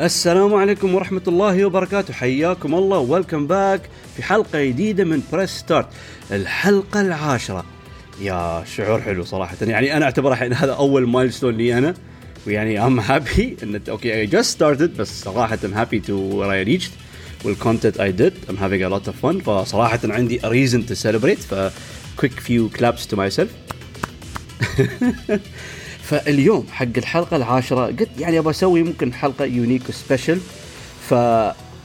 السلام عليكم ورحمة الله وبركاته. حياكم الله. welcome back في حلقة جديدة من Press Start الحلقة العاشرة. يا شعور حلو صراحة. يعني أنا أعتبر الحين هذا أول milestone لي أنا. ويعني I'm happy and okay I just started بس صراحة I'm happy to where I reached وال content I did I'm having a lot of fun فصراحة عندي reason to celebrate. ف quick few claps to myself. فاليوم حق الحلقة العاشرة قلت يعني أبغى أسوي ممكن حلقة unique و special ف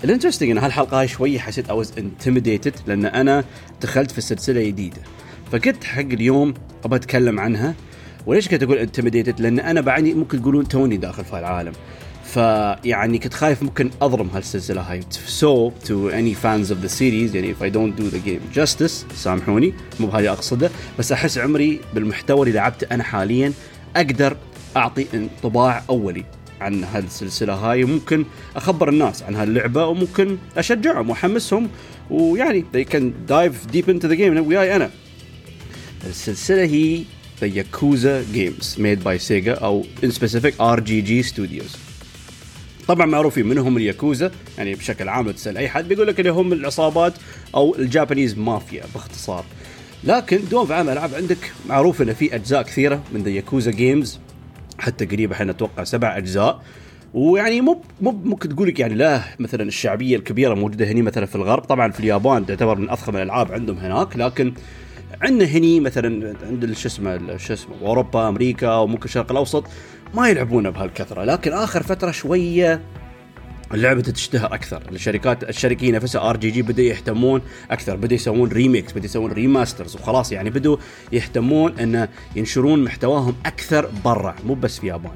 ال interesting إن هالحلقة هاي شوي حسيت I intimidated لأن أنا دخلت في سلسلة جديدة. فقلت حق اليوم أبغى أتكلم عنها. وليش كنت أقول intimidated لأن أنا بعدني ممكن تقولون توني داخل في العالم فيعني كنت خايف ممكن اظلم هالسلسلة هاي. so to any fans of the series يعني if I don't do the game justice سامحوني مو بهذا قصدي. بس أحس عمري بالمحتوى اللي لعبته أنا حاليا أقدر أعطي انطباع أولي عن هذه السلسلة. هاي وممكن أخبر الناس عن هاللعبة وممكن أشجعهم وأحمسهم. ويعني they can dive deep into the game. وياي أنا. السلسلة هي The Yakuza Games made by Sega أو in specific RGG Studios. طبعا معروفين من هم الياكوزا. يعني بشكل عام لو تسأل أي حد بيقول لك اللي هم العصابات أو الجابانيز مافيا باختصار. لكن دوم في عالم الالعاب عندك معروف إنه في أجزاء كثيرة من the Yakuza games حتى قريبه إحنا أتوقع سبع أجزاء. ويعني مو مو ممكن تقول لك يعني لا مثلا الشعبية الكبيرة موجودة هني مثلا في الغرب. طبعا في اليابان تعتبر من أضخم الألعاب عندهم هناك. لكن عندنا هني مثلا عند شو اسمه شو اسمه أوروبا أمريكا وممكن الشرق الأوسط ما يلعبونه بهالكثرة. لكن آخر فترة شوية اللعبة تشتهر أكثر. الشركات الشركة نفسها RGG بدأوا يهتمون أكثر بدأوا يسوون remakes بدأوا يسوون remasters وخلاص يعني بدأوا يهتمون أن ينشرون محتواهم أكثر برا مو بس في اليابان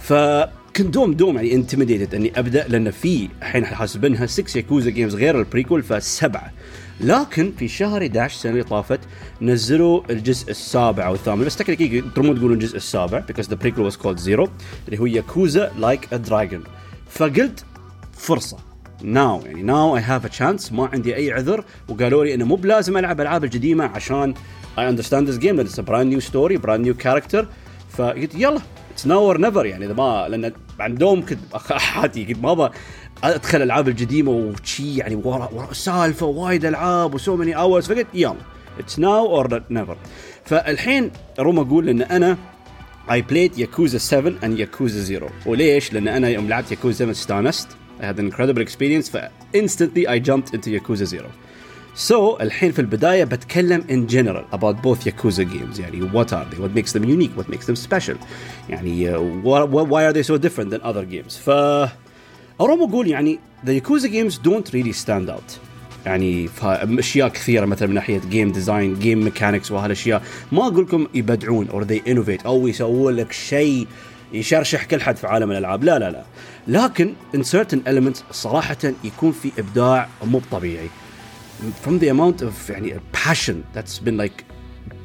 فكنت دوم دوم يعني intimidated أني أبدأ لأن في الحين حاسبينها 6 Yakuza games غير ال prequel فسبعة. لكن في شهر 11 السنة اللي طافت نزلوا الجزء السابع أو الثامن. بس technically ترومون تقولون الجزء السابع because the prequel was called Zero اللي هو Yakuza Like a Dragon فقلت فرصة. now يعني now I have a chance ما عندي أي عذر. وقالوا لي إنه مو بلازم ألعب ألعاب القديمه عشان I understand this game it's brand new story brand new character فقلت يلا it's now or never يعني إذا ما لأن عندهم كنت أحاتي قلت ما أبغى أدخل الالعاب القديمه وشي يعني ورا ورا سالفة وايد ألعاب و so many hours فقلت يلا it's now or never فالحين أروم أقول إن أنا I played Yakuza 7 and Yakuza 0 وليش؟ لأن أنا يوم لعبت ياكوزا 7 استانست. I had an incredible experience ف instantly I jumped into Yakuza 0 So الحين في البداية بتكلم in general about both Yakuza games يعني what are they what makes them unique what makes them special يعني uh, why, why are they so different than other games ف أروم أقول يعني the Yakuza games don't really stand out يعني اشياء كثيره مثلا من ناحيه جيم ديزاين جيم ميكانكس وهالاشياء ما اقول لكم يبدعون or they innovate او يسوون لك شيء يشرشح كل حد في عالم الالعاب لا لا لا لكن in certain elements صراحة يكون في ابداع مو طبيعي from the amount of يعني passion that's been like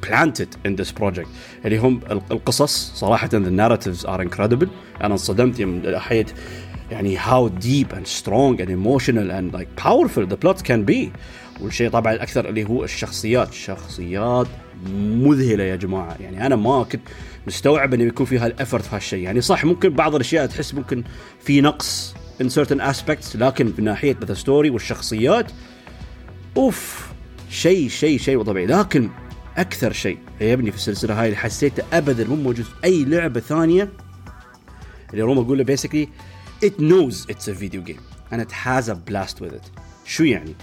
planted in this project اللي هم القصص صراحة the narratives are incredible أنا انصدمت من ناحية يعني how deep and strong and emotional and like powerful the plots can be والشيء طبعا الأكثر اللي هو الشخصيات. شخصيات مذهلة يا جماعة. يعني أنا ما كنت مستوعب إنه يكون في هال effort في هالشيء. يعني صح ممكن بعض الأشياء تحس ممكن في نقص in certain aspects لكن من ناحية مثلا story والشخصيات أوف شيء شيء شيء طبيعي. لكن أكثر شيء عجبني في السلسلة هاي اللي حسيته ابدا مو موجود في أي لعبة ثانية اللي دوما أقوله basically it's a video game. and it has a blast with it. شو يعني؟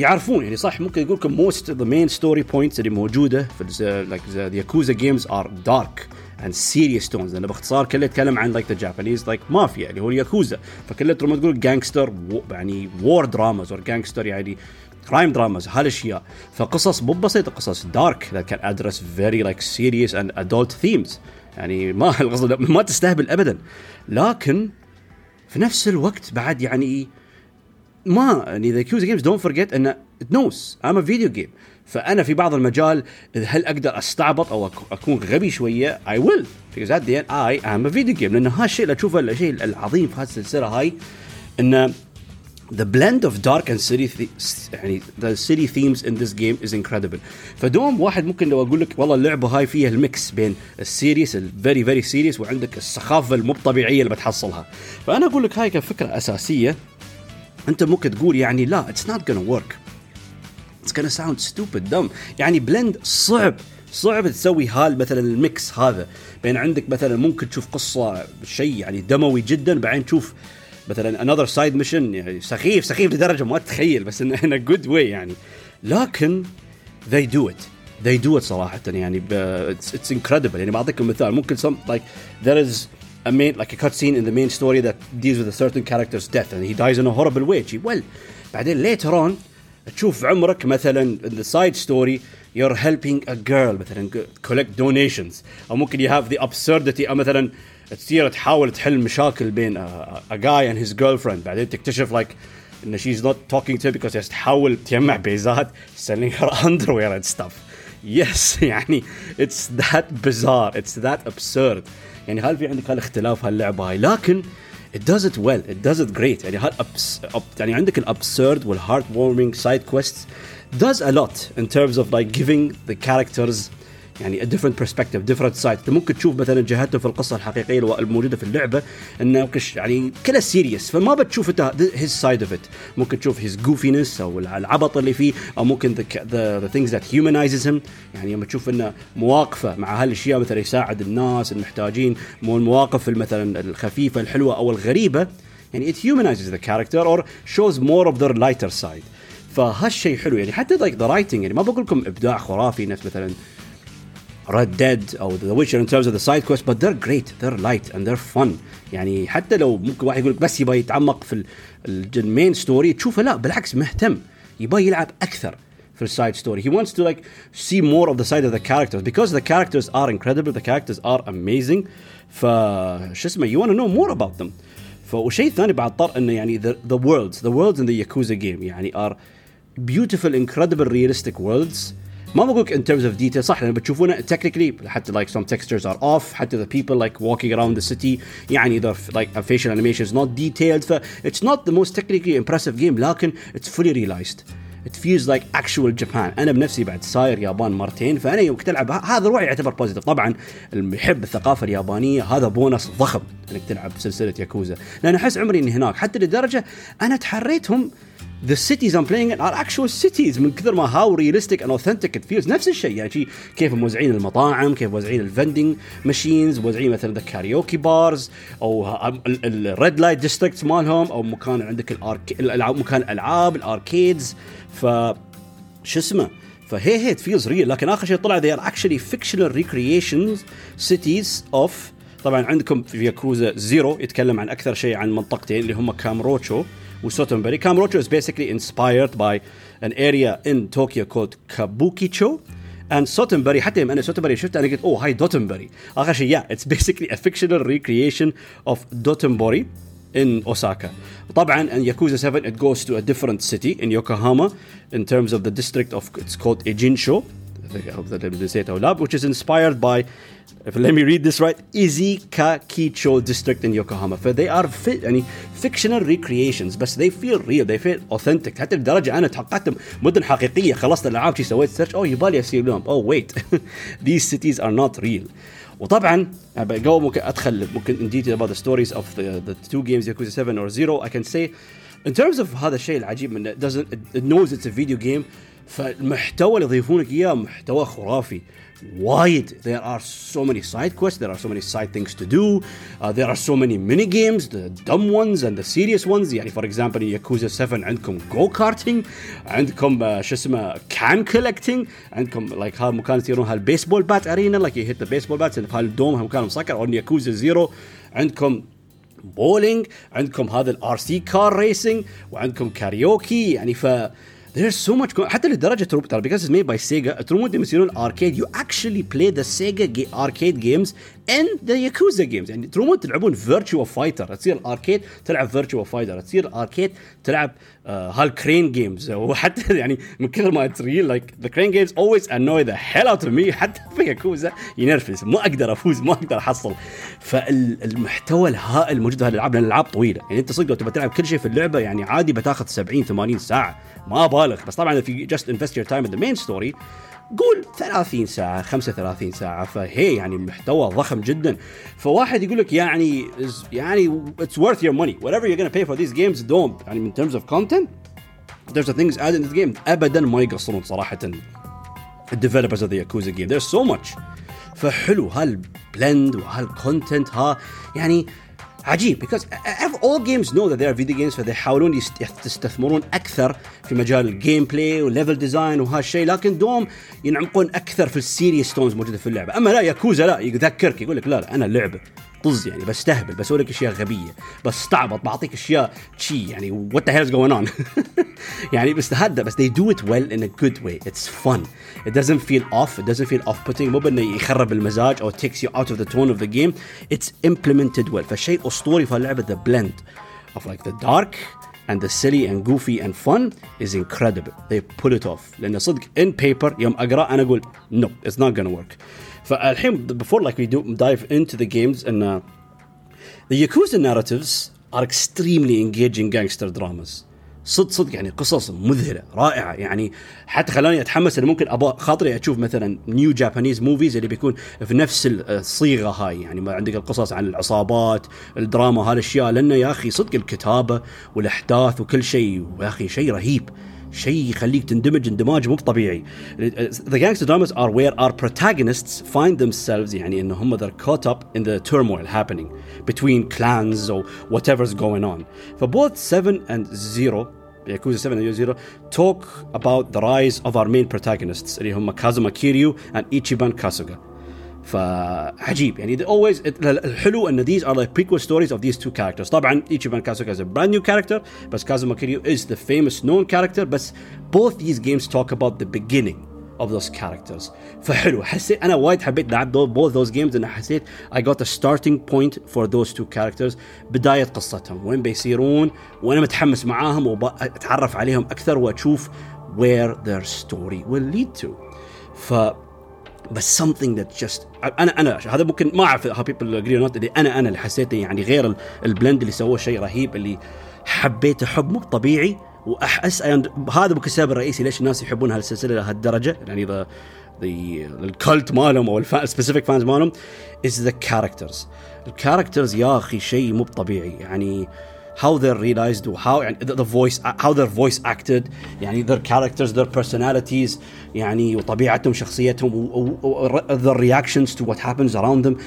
يعرفون يعني صح ممكن يقول لكم of the main story points اللي موجودة في like the Yakuza games are dark and serious tones لأن باختصار كله يتكلم عن like the Japanese like mafia اللي هو الياكوزا. فكله لما تقول gangster يعني war dramas or gangster يعني crime dramas هالأشياء. فقصص مو بسيطة قصص dark that can address very like serious and adult themes. يعني ما القصد ما تستهبل ابدا. لكن في نفس الوقت بعد يعني ما يعني the Yakuza games don't forget انه it knows I'm a video game فأنا في بعض المجال هل أقدر أستعبط أو أكون غبي شوية؟ اي well at the end I am a video game. لأن هالشيء اللي أشوفه الشيء العظيم في هذه السلسلة هاي انه the blend of dark and silly th- يعني the silly themes in this game is incredible. فدوم واحد ممكن لو أقول لك والله اللعبة هاي فيها ال mix بين ال serious ال very very serious وعندك السخافة المو طبيعيه اللي بتحصلها. فأنا أقول لك هاي كفكرة أساسية. أنت ممكن تقول يعني لا it's not gonna work. it's gonna sound stupid dumb. يعني blend صعب صعب تسوي هال مثلا ال mix هذا. بين عندك مثلا ممكن تشوف قصة شيء يعني دموي جدا بعدين تشوف مثلا another side mission يعني سخيف سخيف لدرجة ما تتخيل بس انه a good way يعني. لكن they do it. They do it صراحة يعني it's incredible. يعني بعطيكم مثال ممكن some like there is a main like a cutscene in the main story that deals with a certain character's death and he dies in a horrible way gee, well بعدين later on تشوف عمرك مثلا in the side story you're helping a girl مثلا collect donations او ممكن you have the absurdity او مثلا تصير تحاول تحل مشاكل بين a, a guy and his girlfriend بعدين تكتشف like ان she's not talking to him because هي تحاول تجمع بيزات selling her underwear and stuff yes يعني it's that bizarre it's that absurd يعني هل في عندك هالاختلاف هاللعبه هاي لكن it does it well it does it great يعني هال abs- ab- يعني عندك الابسورد والهارت warming side quests does a lot in terms of like giving the characters يعني a different perspective different side. ممكن تشوف مثلا جهته في القصة الحقيقية الموجودة في اللعبة إنه يعني كلها سيريس فما بتشوف أنت his side of it. ممكن تشوف his goofiness أو الع- العبط اللي فيه أو ممكن the things that humanizes him. يعني لما تشوف إنه مواقفة مع هالاشياء مثلا يساعد الناس المحتاجين مو المواقف مثلا الخفيفة الحلوة أو الغريبة. يعني it humanizes the character or shows more of their lighter side. فهالشيء حلو. يعني حتى the writing يعني ما بقول لكم إبداع خرافي نفس مثلا Red Dead او The Witcher in terms of the side quests but they're great they're light and they're fun يعني حتى لو ممكن واحد يقول لك بس يبغى يتعمق في المين ستوري تشوفه لا بالعكس مهتم يبغى يلعب اكثر في السايد ستوري he wants to like see more of the side of the characters because the characters are incredible the characters are amazing ف شو اسمه you want to know more about them فوشيء ثاني بعد طر انه يعني the, the worlds the worlds in the Yakuza game يعني are beautiful incredible realistic worlds ما بقول in terms of detail صح لأن بتشوفونه technically حتى like some textures are off حتى the people like walking around the city يعني the like a facial animation is not detailed ف it's not the most technically impressive game لكن it's fully realized it feels like actual Japan أنا بنفسي بعد ساير يابان مرتين فانا يوم كنت العب هذا الوعي يعتبر بوزيتيف طبعا اللي يحب الثقافه اليابانيه هذا بونص ضخم انك تلعب سلسله ياكوزا لأن احس عمري اني هناك حتى لدرجه أنا تحريتهم the cities I'm playing in are actual cities. من كثر ما how realistic and authentic it feels. نفس الشيء. يعني شي كيف موزعين المطاعم كيف موزعين ال vending machines موزعين مثلا the karaoke bars أو ال red light districts مالهم أو مكان عندك ال arc مكان الالعاب ال arcades ف شو اسمه؟ فهي هي feels real لكن آخر شيء طلع they are actually fictional recreations cities of طبعا عندكم في ياكوزا زيرو يتكلم عن أكثر شيء عن منطقتين اللي هم كامروتشو وسوتنبري كامروتشو is basically inspired by an area in Tokyo called Kabukicho and سوتنبري حتى يوم انا سوتنبري شفت انا قلت اوه هاي دوتنبري اخر شيء yeah it's basically a fictional recreation of Dotonbori in Osaka. طبعا in Yakuza 7 it goes to a different city in Yokohama in terms of the district of it's called Ejinsho. I hope that I say it out loud, which is inspired by if let me read this right Izikakicho district in Yokohama. they are fi- يعني fictional recreations بس they feel real they feel authentic حتى لدرجه أنا تحققت مدن حقيقيه خلصت الالعاب شي سويت سيرش اوه يبالي اسير لهم اوه ويت these cities are not real وطبعا قبل ممكن ادخل ممكن in detail about the stories of the, the two games Yakuza 7 or 0 I can say in terms of هذا الشيء العجيب من it doesn't it knows it's a video game فالمحتوى اللي يضيفونك اياه محتوى خرافي وايد there are so many side quests there are so many side things to do uh, there are so many mini games the dumb ones and the serious ones يعني for example in Yakuza 7 عندكم go karting عندكم uh, شو اسمه can collecting عندكم like هذا مكان يصيرون هال baseball bat arena like you hit the baseball bats في هال dome مكان مسكر أو ياكوزا زيرو عندكم بولينج عندكم هذا ال RC car racing وعندكم كاريوكي يعني ف there's so much حتى لدرجة ترى because it's made by Sega ترى لما يصيرون arcade you actually play the Sega arcade games and the Yakuza games. يعني ترومون تلعبون Virtua Fighter تصير ال arcade تلعب Virtua Fighter تصير ال arcade تلعب هال crane games وحتى يعني من كثر ما they're real like the crane games always annoy the hell out of me. حتى في ياكوزا ينرفز. ما أقدر أفوز ما أقدر أحصل. فالمحتوى الهائل الموجود في هالالعاب لأن الألعاب طويلة. يعني أنت صدق لو تبغى تلعب كل شيء في اللعبة يعني عادي بتاخذ 70 80 ساعة. ما بالغ بس طبعا you just invest your time in the main story قول 30 ساعة 35 ساعة فهي يعني محتوى ضخم جدا فواحد يقول لك يعني يعني it's worth your money whatever you're gonna pay for these games don't يعني in terms of content there's the things added in the game ابدا ما يقصرون صراحة ال developers of the Yakuza game there's so much فحلو هال blend وهال content ها يعني عجيب because all games know that they are video games فيحاولون يستثمرون أكثر في مجال ال gameplay وال level design وهالشيء لكن دوم يتعمقون أكثر في ال serious tones موجودة في اللعبة. أما لا ياكوزا لا يذكرك يقول لك لا لا أنا لعبة. طز يعني بستهبل بسوي لك اشياء غبيه بستعبط بعطيك اشياء شي يعني what the hell's going on يعني بس هذا بس they do it well in a good way it's fun it doesn't feel off it doesn't feel off putting مو بانه يخرب المزاج أو takes you out of the tone of the game it's implemented well فالشيء اسطوري في اللعبه the blend of like the dark and the silly and goofy and fun is incredible they pull it off لأن صدق in paper يوم اقرا أنا أقول no it's not gonna work فالحين before like we do dive into the games and uh, the Yakuza narratives are extremely engaging gangster dramas. صدق صدق يعني قصص مذهلة رائعة. يعني حتى خلاني أتحمس إنه ممكن أبغى خاطري أشوف مثلا new Japanese movies اللي بيكون في نفس الصيغة هاي. يعني عندك القصص عن العصابات الدراما هالأشياء. لأنه يا أخي صدق الكتابة والأحداث وكل شيء يا أخي شيء رهيب. شيء يخليك تندمج اندماج مو طبيعي. The gangster dramas are where our protagonists find themselves يعني انه هم they're caught up in the turmoil happening between clans or whatever's going on. For both 7 and 0 Yakuza 7 and Yakuza 0 talk about the rise of our main protagonists اللي هم Kazuma Kiryu and Ichiban Kasuga. فعجيب يعني always الحلو ان these are like prequel stories of these two characters طبعا Ichiban Kasuga is a brand new character بس Kazuma Kiryu is the famous known character بس both these games talk about the beginning of those characters فحلو حسيت انا وايد حبيت لعب both those games انا حسيت I got a starting point for those two characters بدايه قصتهم وين بيصيرون وانا متحمس معاهم واتعرف عليهم اكثر واشوف where their story will lead to ف بس something that just أنا أنا هذا ممكن ما أعرف how people agree or not اللي أنا أنا اللي حسيته يعني غير ال blend اللي سووه شيء رهيب اللي حبيته حب مو طبيعي. واحس هذا ممكن السبب الرئيسي ليش الناس يحبون هالسلسلة لهالدرجة يعني ذا ال cult مالهم أو ال specific fans مالهم is the characters ال characters يا أخي شيء مو طبيعي. يعني how they're realized how يعني the voice how their voice acted يعني their characters their personalities يعني وطبيعتهم شخصيتهم the reactions to what happens around them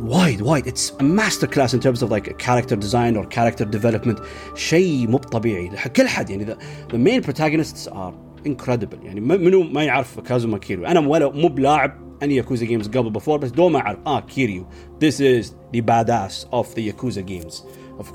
وايد وايد it's a master class in terms of like character design or character development شيء مو طبيعي كل حد يعني the, the main protagonists are incredible يعني منو ما يعرف كازوما كيريو انا ولا مو بلاعب اني ياكوزا جيمز قبل بفور بس دوم اعرف اه كيريو this is the badass of the Yakuza games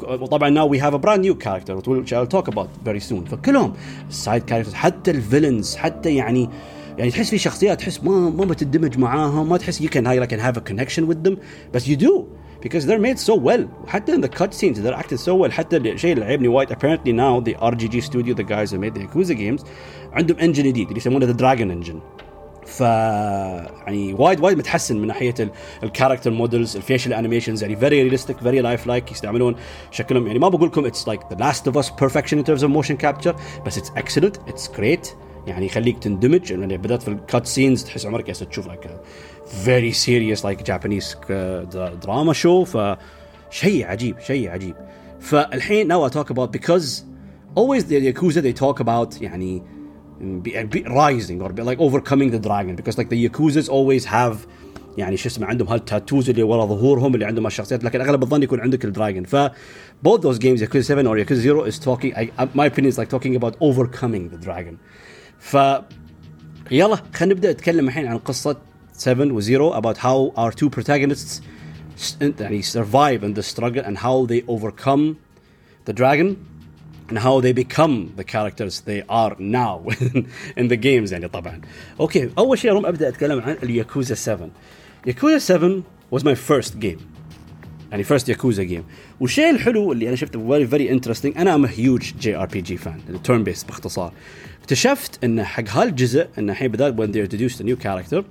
وطبعا now we have a brand new character which I'll talk about very soon فكلهم السايد كاركترز حتى الفيلنز حتى يعني يعني تحس في شخصيات تحس ما ما بتندمج معاهم ما تحس you can like can have a connection with them بس you do because they're made so well حتى in the cutscenes they're acted so well حتى الشيء اللي عجبني وايد apparently now the RGG studio the guys who made the Yakuza games عندهم engine جديد اللي يسمونه the Dragon engine ف يعني وايد وايد متحسن من ناحية ال character models ال facial animations يعني very realistic very lifelike يستعملون شكلهم. يعني ما بقول لكم it's like The Last of Us perfection in terms of motion capture بس it's excellent it's great يعني يخليك تندمج. يعني بدات في ال cut scenes تحس عمرك جالس تشوف like very serious like Japanese drama show فشيء عجيب شيء عجيب. فالحين I talk about because always the Yakuza they talk about يعني be, be rising or be like overcoming the dragon because like the Yakuzas always have يعني شو اسمه عندهم هالتاتوز اللي ورا ظهورهم اللي عندهم هالشخصيات لكن اغلب الظن يكون عندك الدراجون ف both those games Yakuza 7 or Yakuza 0 is talking I, my opinion is like talking about overcoming the dragon ف يلا خلينا نبدا نتكلم الحين عن قصه 7 و 0 about how our two protagonists يعني survive in the struggle and how they overcome the dragon and how they become the characters they are now in the games يعني طبعا اوكي اول شيء اروم ابدا اتكلم عن الياكوزا 7 ياكوزا 7 was my first game يعني فيرست ياكوزا جيم والشيء الحلو اللي انا شفته فيري فيري انترستنج انا ام هيوج جي ار بي جي فان التيرن بيس باختصار اكتشفت ان حق هالجزء ان الحين بدال when they introduced a new character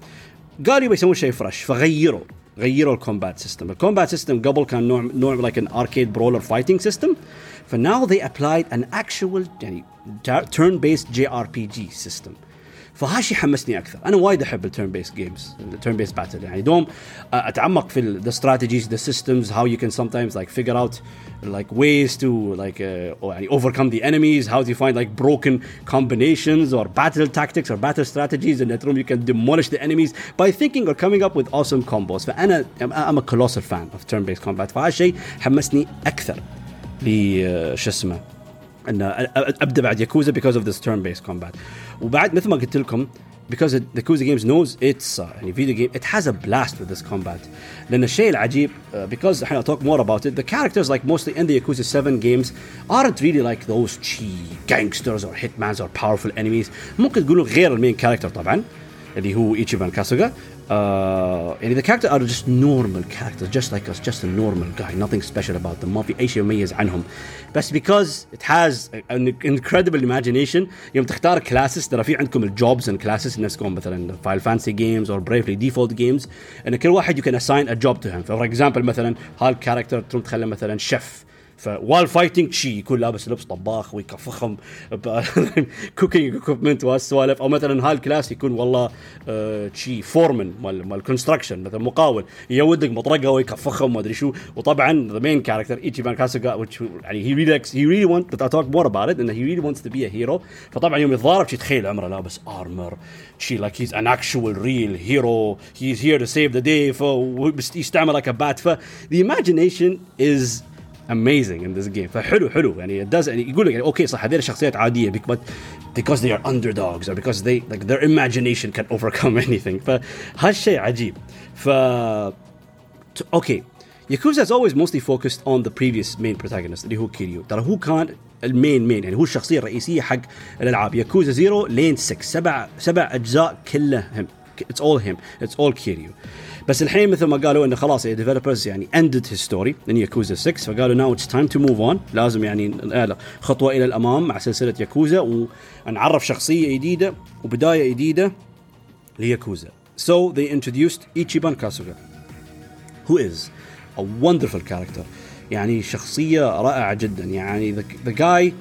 قالوا بيسوون شيء فريش فغيروا غيروا الكومبات سيستم الكومبات سيستم قبل كان نوع نوع لايك ان اركيد برولر فايتنج سيستم فناو they applied an actual يعني turn based JRPG system فهالشيء حمسني اكثر انا وايد احب التيرن بيس جيمز التيرن بيس باتل يعني دوم اتعمق في ذا strategies ذا systems how you can sometimes like figure out like ways to like uh, يعني overcome the enemies how do you find like broken combinations or battle tactics or battle strategies in that room you can demolish the enemies by thinking or coming up with awesome combos فانا I'm a colossal fan of turn based combat فهالشيء حمسني اكثر ل شو اسمه ان ابدا بعد ياكوزا because of this turn based combat وبعد مثل ما قلت لكم because the Yakuza games knows it's uh, يعني video game it has a blast with this combat لان الشيء العجيب uh, because I'll talk more about it the characters like mostly in the Yakuza 7 games aren't really like those chi gangsters or hitmans or powerful enemies ممكن تقولوا غير المين character طبعا اللي هو Ichiban Kasuga uh, يعني the characters are just normal characters just like us just a normal guy nothing special about them ما في اي شيء يميز عنهم بس because it has an incredible imagination يوم تختار كلاسز ترى في عندكم الجوبز and classes نفسكم مثلا Final Fantasy games or Bravely Default games ان كل واحد you can assign a job to him for example مثلا هالكاركتر تروم تخليه مثلا شيف فوال فايتنج شي يكون لابس لبس طباخ ويكفخم cooking equipment وهالسوالف. أو مثلا هال class يكون والله شي foreman مال مال construction مثلا مقاول. يودك مطرقة ويكفخهم ما أدري شو. وطبعا the main character ايتشيبان كاسوغا يعني he really he really want to talk more about إنه he really wants to be hero فطبعا يوم يتضارب شي تخيل عمره لابس armor شي like he's an actual real hero he's here to save the day uh but ف the imagination is amazing in this game فحلو حلو يعني it does يعني يقول لك يعني اوكي صح هذول شخصيات عاديه but because they are underdogs or because they like their imagination can overcome anything فهالشيء عجيب ف اوكي Yakuza has always mostly focused on the previous main protagonist اللي هو كيريو ترى هو كان المين مين يعني هو الشخصيه الرئيسيه حق الالعاب ياكوزا زيرو لين 6 سبع سبع اجزاء كله هم اتس اول هيم اتس اول كيريو بس الحين مثل ما قالوا انه خلاص ال developers يعني ended his story in Yakuza 6 فقالوا now it's time to move on لازم يعني خطوة إلى الأمام مع سلسلة ياكوزا ونعرف شخصية جديدة وبداية جديدة لياكوزا. So they introduced Ichiban Kasuga who is a wonderful character. يعني شخصية رائعة جدا. يعني the, the guy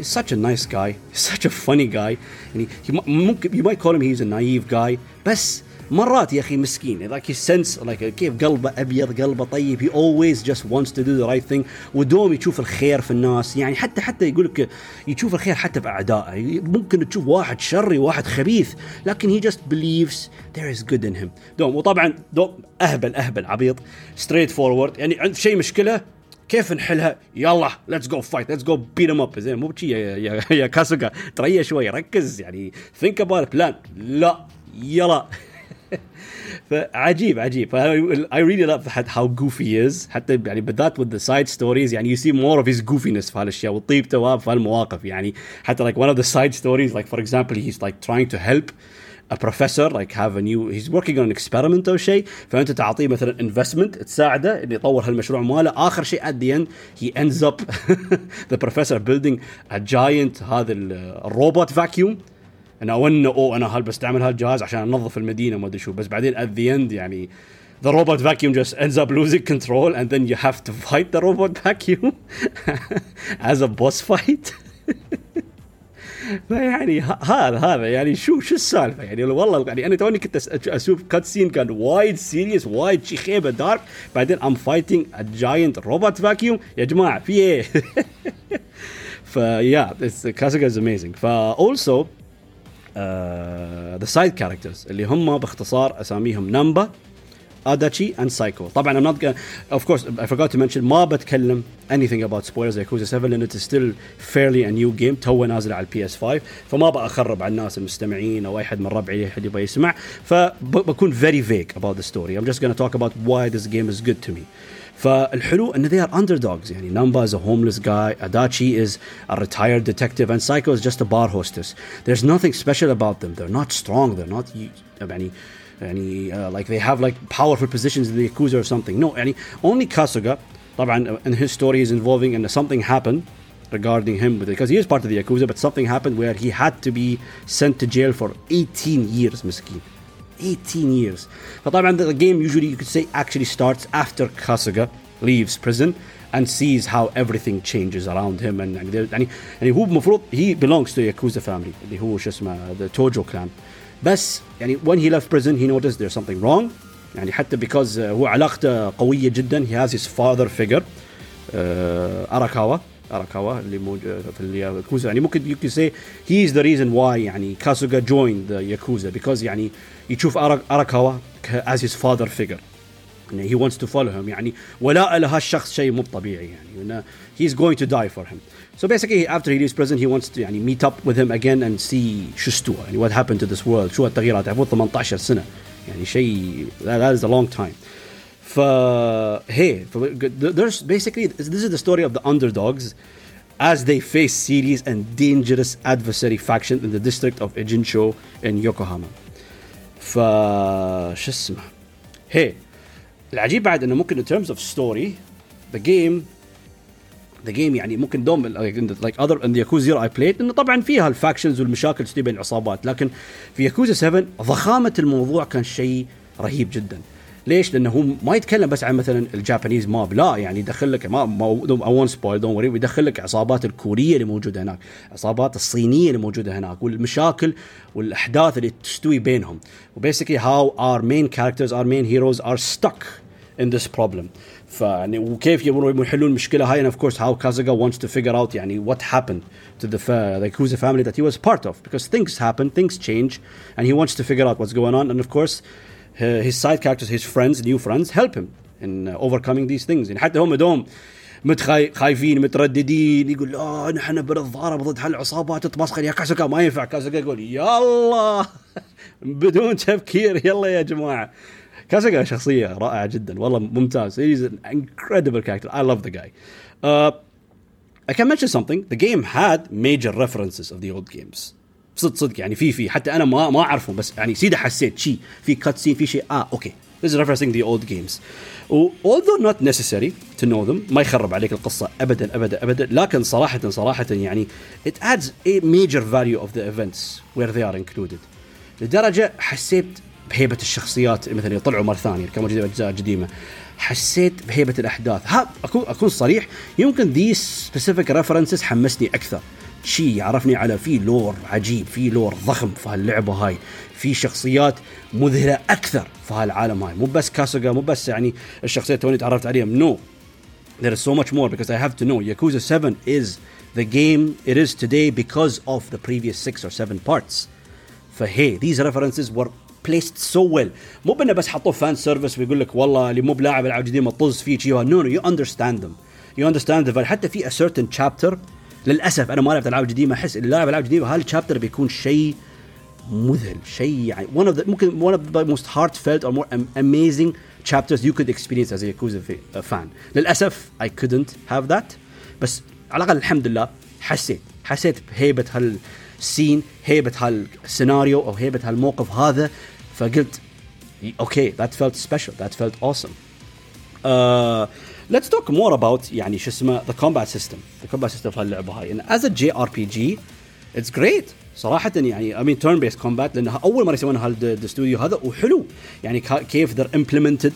is such a nice guy he's such a funny guy. يعني ممكن you might call him he's a naive guy بس مرات يا أخي مسكين sense like كيف قلبه أبيض قلبه طيب he always just wants to do the right thing. ودوم يشوف الخير في الناس يعني حتى حتى يقول لك يشوف الخير حتى في أعدائه. ممكن تشوف واحد شري واحد خبيث لكن he just believes there is good in him. دوم وطبعا دوم أهبل أهبل عبيط straight forward يعني عند شيء مشكلة كيف نحلها؟ يلا let's go fight let's go beat 'em up زين مو بشي يا يا, يا كاسوغا. تريا شوي ركز يعني think about plan لا يلا. فعجيب عجيب I really love how goofy he is حتى يعني بالذات with the side stories يعني you see more of his goofiness في هالاشياء وطيبته في هالمواقف يعني حتى like one of the side stories like for example he's like trying to help a professor like have a new he's working on an experiment او شيء فانت تعطيه مثلا investment تساعده انه يطور هالمشروع ماله اخر شيء at the end he ends up the professor building a giant هذا الروبوت vacuum أنا وانه اوه أنا هل بستعمل هالجهاز عشان أنظف المدينة ما أدري شو. بس بعدين at the end يعني the robot vacuum just ends up losing control and then you have to fight the robot vacuum as a boss fight. فيعني هذا هذا يعني شو شو السالفة؟ يعني والله يعني أنا توني كنت أشوف cut scene كان وايد serious وايد شي خيبة dark بعدين I'm fighting a giant robot vacuum يا جماعة في إيه؟ ف يا كاسوغا is amazing ف also the side characters اللي هم باختصار أساميهم نانبا اداتشي and سايكو طبعا أنا not of course I forgot to mention ما بتكلم anything about spoilers Yakuza 7 لأن it's still fairly a new game تو نازل على ال PS 5 فما بأخرب على الناس المستمعين أو اي حد من ربعي حد يبغى يسمع. فبكون very vague about the story I'm just gonna talk about why this game is good to me فالحلو ان they are underdogs يعني Namba is a homeless guy Adachi is a retired detective and Psycho is just a bar hostess there's nothing special about them they're not strong they're not يعني يعني uh, like they have like powerful positions in the Yakuza or something no يعني only Kasuga طبعا in his story is involving and something happened regarding him because he is part of the Yakuza but something happened where he had to be sent to jail for 18 years مسكين 18 years فطبعا the game usually you could say actually starts after Kasuga leaves prison and sees how everything changes around him and يعني يعني, يعني هو المفروض he belongs to Yakuza family اللي هو شو اسمه the Tojo clan بس يعني when he left prison he noticed there's something wrong يعني حتى because هو علاقته قوية جدا he has his father figure uh, Arakawa Arakawa اللي موجود في الياكوزا يعني ممكن you could say he is the reason why يعني Kasuga joined the Yakuza because يعني يشوف Arakawa as his father figure يعني he wants to follow him يعني ولاء لهالشخص شيء مو طبيعي يعني he's going to die for him so basically after he leaves prison he wants to يعني meet up with him again and see شو استوى يعني what happened to this world شو التغييرات عفوا 18 سنه يعني شيء that is a long time ف hey there's basically this is the story of the underdogs as they face serious and dangerous adversary faction in the district of Ejinsho in Yokohama ف شو اسمه هي العجيب بعد انه ممكن in terms of story the game the game يعني ممكن دوم like other in the Yakuza 0 I played انه طبعا فيها الفاكشنز والمشاكل اللي بين العصابات لكن في ياكوزا 7 ضخامه الموضوع كان شيء رهيب جدا ليش؟ لأنه هو ما يتكلم بس عن مثلا ال Japanese map لا يعني يدخل لك ما I won't spoil don't worry ويدخل لك عصابات الكورية اللي موجودة هناك، عصابات الصينية اللي موجودة هناك والمشاكل والأحداث اللي تستوي بينهم. و basically how our main characters our main heroes are stuck in this problem. فيعني وكيف يبون يحلون المشكلة هاي and of course how كاسوغا wants to figure out يعني what happened to the like his a family that he was part of because things happen things change and he wants to figure out what's going on and of course his side characters his friends new friends help him in overcoming these things يعني حتى هم دوم متخايفين مترددين يقول لا نحن بنتضارب ضد هالعصابات تتمسخر يا كاسوكا ما ينفع كاسوكا يقول يلا بدون تفكير يلا يا جماعه كاسوكا شخصيه رائعه جدا والله ممتاز he's an incredible character I love the guy uh, I can mention something the game had major references of the old games صدق صدق. يعني في في. حتى أنا ما ما أعرفهم بس يعني سيدا حسيت شيء في cut scene في شيء آه أوكي. This is referencing the old games. although not necessary to know them ما يخرب عليك القصة أبدا أبدا أبدا. لكن صراحة صراحة يعني it adds a major value of the events where they are included. لدرجة حسيت بهيبة الشخصيات مثلا يطلعوا مرة ثانية كما أجزاء قديمة. حسيت بهيبة الأحداث. ها أكون أكون صريح يمكن these specific references حمسني أكثر. شيء يعرفني على في lore عجيب في lore ضخم في هاللعبة هاي. في شخصيات مذهلة أكثر في هالعالم هاي. مو بس كاسوغا مو بس يعني الشخصيات توني تعرفت عليهم no no. there is so much more because I have to know. Yakuza 7 is the game. It is today because of the previous six or seven parts. فهي these references were placed so well. مو بأنه بس حطوه fan service ويقول لك والله اللي مو بلاعب العاب جديمة ما طز فيه شيء no no you understand them. you understand حتى في a certain chapter للأسف أنا ما لعبت ألعاب جديمة أحس اللي لاعب ألعاب جديمة هال chapter بيكون شيء مذهل شيء يعني one of the ممكن one of the most heartfelt or more amazing chapters you could experience as a Yakuza fan. للأسف I couldn't have that. بس على الأقل الحمد لله حسيت حسيت بهيبة هال scene هيبة هالسيناريو أو هيبة هالموقف هذا فقلت okay that felt special that felt awesome. uh, let's talk more about يعني شو اسمه the combat system the combat system في اللعبه هاي. as JRPG it's great صراحة يعني I mean turn based combat لأنها أول مرة يسوونها هالستوديو هذا وحلو. يعني كيف they're implemented.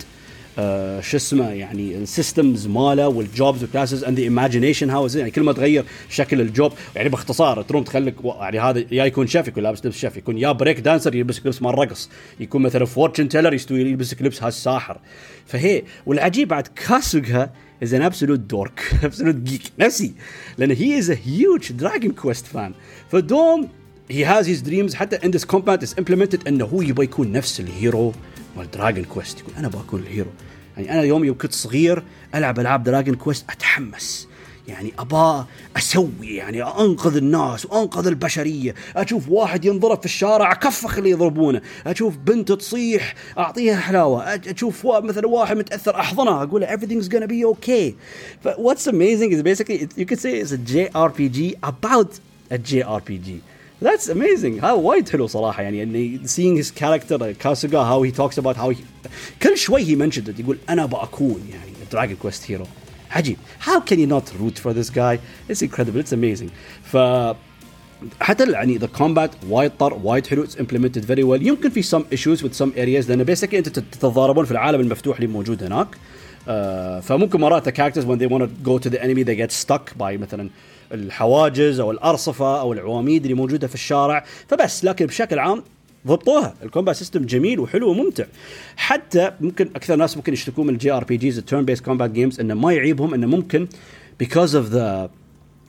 شو اسمه يعني ال systems ماله وال jobs وال classes and imagination how's يعني كل ما تغير شكل ال job يعني باختصار تروم تخليك يعني هذا يا يكون شيف يكون لابس لبس شيف يكون يا break dancer يلبسك لبس مال رقص يكون مثلا fortune teller يستوي يلبسك لبس هالساحر. فهي والعجيب بعد كاسوغا is an absolute dork absolute geek نفسي لأن he is a huge Dragon Quest fan ف دوم he has his dreams حتى إن this combat is implemented إنه هو يبغى يكون نفس ال hero مال Dragon Quest يقول أنا بكون ال hero. يعني أنا يوم يوم كنت صغير ألعب ألعاب Dragon Quest أتحمس. يعني أبا أسوي يعني أنقذ الناس وأنقذ البشرية. أشوف واحد ينضرب في الشارع أكفخ اللي يضربونه. أشوف بنت تصيح أعطيها حلاوة. أشوف مثلا واحد متأثر احضنه أقول everything's gonna be okay. But what's amazing is basically you could say it's a JRPG about a JRPG That's amazing ها وايد حلو صراحة يعني اني seeing his character كاسوغا how he talks about how he كل شوي he mentioned it يقول انا بكون يعني دراجون كويست هيرو عجيب how can you not root for this guy it's incredible it's amazing ف حتى يعني ذا كومبات وايد طر وايد حلو اتس امبلمنتد فيري ويل يمكن في سم ايشوز وذ سم ارياز لان بيسكلي انت تتضاربون في العالم المفتوح اللي موجود هناك uh, فممكن مرات الكاركترز when they want to go to the enemy they get stuck by مثلا الحواجز أو الأرصفة أو العواميد اللي موجودة في الشارع فبس لكن بشكل عام ضبطوها. ال combat system جميل وحلو وممتع. حتى ممكن أكثر ناس ممكن يشتكون من ال JRPGs ال turn based combat games إنه ما يعيبهم إنه ممكن because of the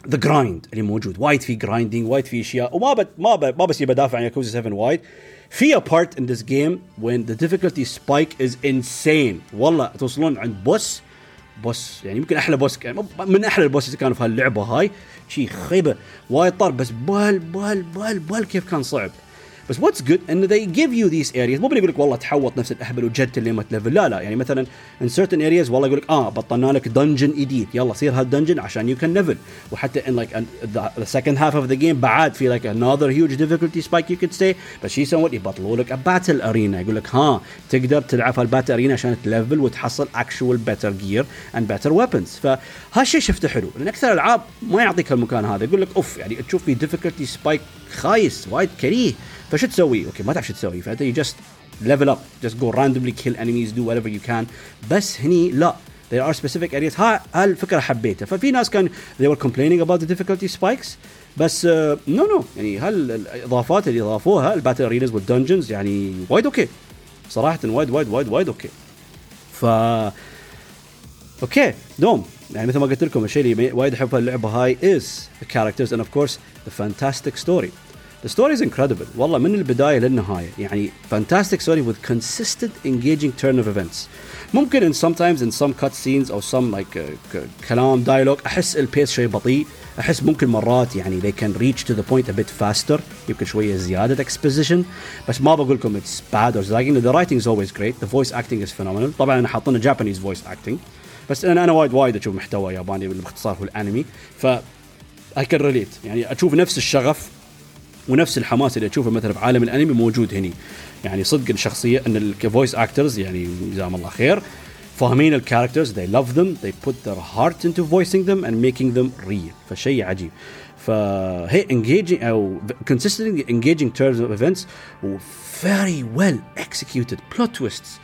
the grind اللي موجود. وايد في grinding وايد في أشياء وما بت ما ب... ما بس بدافع عن ياكوزا 7 وايد. في part in this game when the difficulty spike is insane. والله توصلون عند boss boss. يعني يمكن أحلى boss من أحلى ال boss اللي كانوا في هاللعبة هاي. شيء خيبة وايد طار بس بال بال بال بال كيف كان صعب. بس what's good انه they give you these areas. مو بيقول لك والله تحوط نفس الأهبل وجدت اللي ما تلفل. لا لا يعني مثلا in certain areas والله يقول لك آه بطلنا لك dungeon جديد يلا صير هال dungeon عشان you can level. وحتى like the, the second half of the game بعد في like another huge difficulty spike you could say بس شو يسوون يبطلوا لك battle arena. يقول لك ها تقدر تلعب هال battle arena عشان تلفل وتحصل actual better gear and better weapons. فهالشيء شفته حلو. لأن أكثر الألعاب ما يعطيك المكان هذا. يقول لك أوف يعني تشوف في difficulty spike خايس وايد كريه. فشو تسوي؟ okay ما تعرف شو تسوي. فأنت you just level up just go randomly kill enemies do whatever you can بس هني لا there are specific areas. ها هالفكره حبيتها. ففي ناس كان they were complaining about the difficulty spikes. بس no uh, no no, no. يعني هالاضافات اللي اضافوها ال battle arenas وال dungeons يعني وايد okay. صراحة وايد وايد وايد وايد okay. ف okay دوم. يعني مثل ما قلت لكم الشيء اللي وايد أحب اللعبة هاي is the characters and of course the fantastic story. Story is incredible والله من البداية للنهاية يعني fantastic story with consistent engaging turn of events ممكن in sometimes in some cut scenes أو some like uh, كلام dialogue أحس البيس شوي بطيء أحس ممكن مرات يعني they can reach to the point a bit faster يمكن شوية زيادة exposition بس ما بقول لكم it's bad or lagging the writing is always great the voice acting is phenomenal طبعا أنا حاطين Japanese voice acting بس أنا أنا وايد وايد أشوف محتوى ياباني باختصار هو الأنمي ف I can relate يعني أشوف نفس الشغف ونفس الحماس اللي تشوفه مثلا في عالم الأنمي موجود هني. يعني صدق الشخصية إن ال voice actors يعني جزاهم الله خير فاهمين ال characters they love them they put their heart into voicing them and making them real فشيء عجيب. فهي engaging أو consistently engaging terms of events و very well executed plot twists.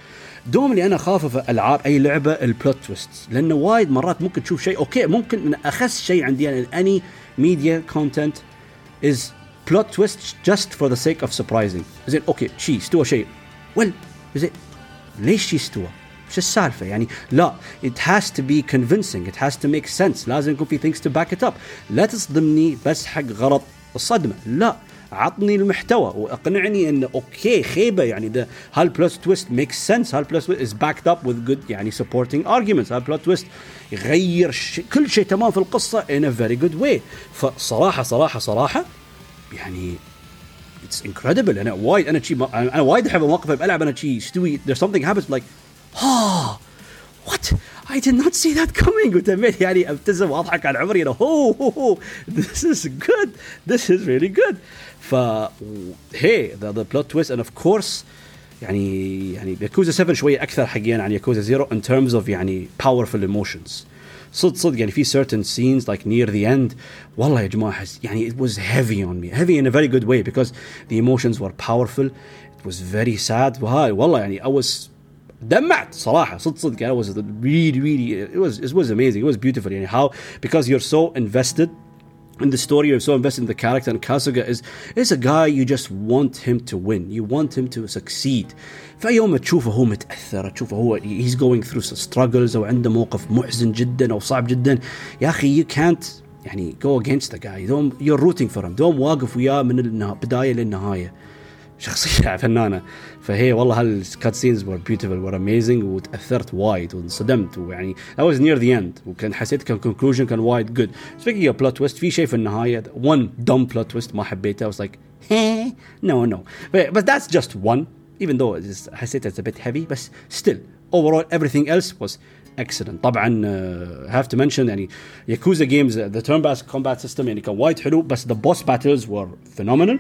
دوم اللي أنا اخافه في ألعاب أي لعبة ال plot twist لأنه وايد مرات ممكن تشوف شيء okay ممكن من أخس شيء عندي أنا اني media content is plot twist just for the sake of surprising. زين okay شيء استوى شيء well زين ليش شيء استوى؟ شو السالفه يعني لا it has to be convincing. It has to make sense. لازم يكون في things to back it up. لا تصدمني بس حق غرض الصدمه لا عطني المحتوى واقنعني انه okay خيبه يعني ده هال plot twist make sense هال plot twist is backed up with good يعني supporting arguments هال plot twist يغير ش... كل شيء تمام في القصة in a very good way. فصراحه صراحة صراحة يعني اتس انكريدبل انا وايد انا شي انا وايد احب المواقف اللي بلعب انا شي استوي there's something happens like ها what I did not see that coming وتميت يعني ابتسم واضحك على عمري انه هو هو this is good this is really good ف هي the, the plot twist and of course يعني يعني ياكوزا 7 شويه اكثر حقيا عن ياكوزا 0 in terms of يعني powerful emotions صدق صدق يعني في certain scenes like near the end والله يا جماعه حس يعني it was heavy on me heavy in a very good way because the emotions were powerful it was very sad وهاي والله يعني I was دمعت صراحه صدق صدق I was really really it was it was amazing it was beautiful يعني how because you're so invested in the story you're so invested in the character and Kasuga is is a guy you just want him to win you want him to succeed فيوم تشوفه هو متاثر تشوفه هو he's going through struggles أو عنده موقف محزن جدا أو صعب جدا يا أخي you can't يعني go against the guy you're rooting for him دوم واقف وياه من البدايه للنهايه شخصيه فنانه فهي والله هال cutscenes were beautiful were amazing وتاثرت وايد وانصدمت ويعني I was near the end وكان حسيت conclusion كان وايد good speaking of plot twist في شيء في النهايه one dumb plot twist ما حبيته I was like no no but, but that's just one even though it's, حسيت it's a bit heavy بس still overall everything else was excellent طبعا uh, have to mention يعني ياكوزا games the turn based combat system يعني كان وايد حلو بس the boss battles were phenomenal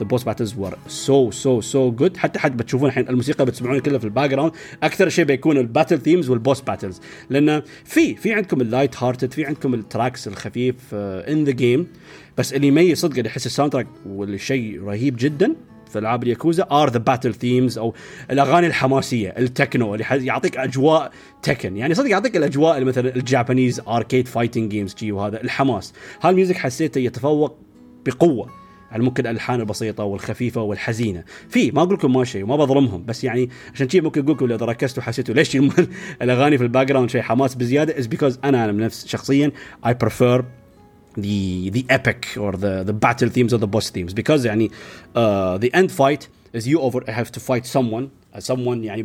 the boss battles were so so so good. حتى حد بتشوفون الحين الموسيقى بتسمعون كلها في ال background أكثر شيء بيكون ال battle themes وال boss battles لأن في في عندكم ال light-hearted في عندكم ال tracks الخفيف in the game بس اللي يميز صدق اللي يحس ال soundtrack والشيء رهيب جدا في ألعاب الياكوزا are the battle themes أو الأغاني الحماسية التكنو اللي يعطيك أجواء تكن يعني صدق يعطيك الأجواء مثلا ال Japanese arcade fighting games جي وهذا الحماس. هال music حسيته يتفوق بقوة. على ممكن الألحان البسيطة والخفيفة والحزينة. في ما أقول لكم ما شيء وما بظلمهم بس يعني عشان كذي ممكن أقول لكم اذا ركزتوا حسيتوا ليش الأغاني في ال background شيء حماس بزيادة is because أنا أنا نفس شخصيا I prefer the the epic or the the battle themes or the boss themes. Because يعني uh, the end fight is you over have to fight someone someone يعني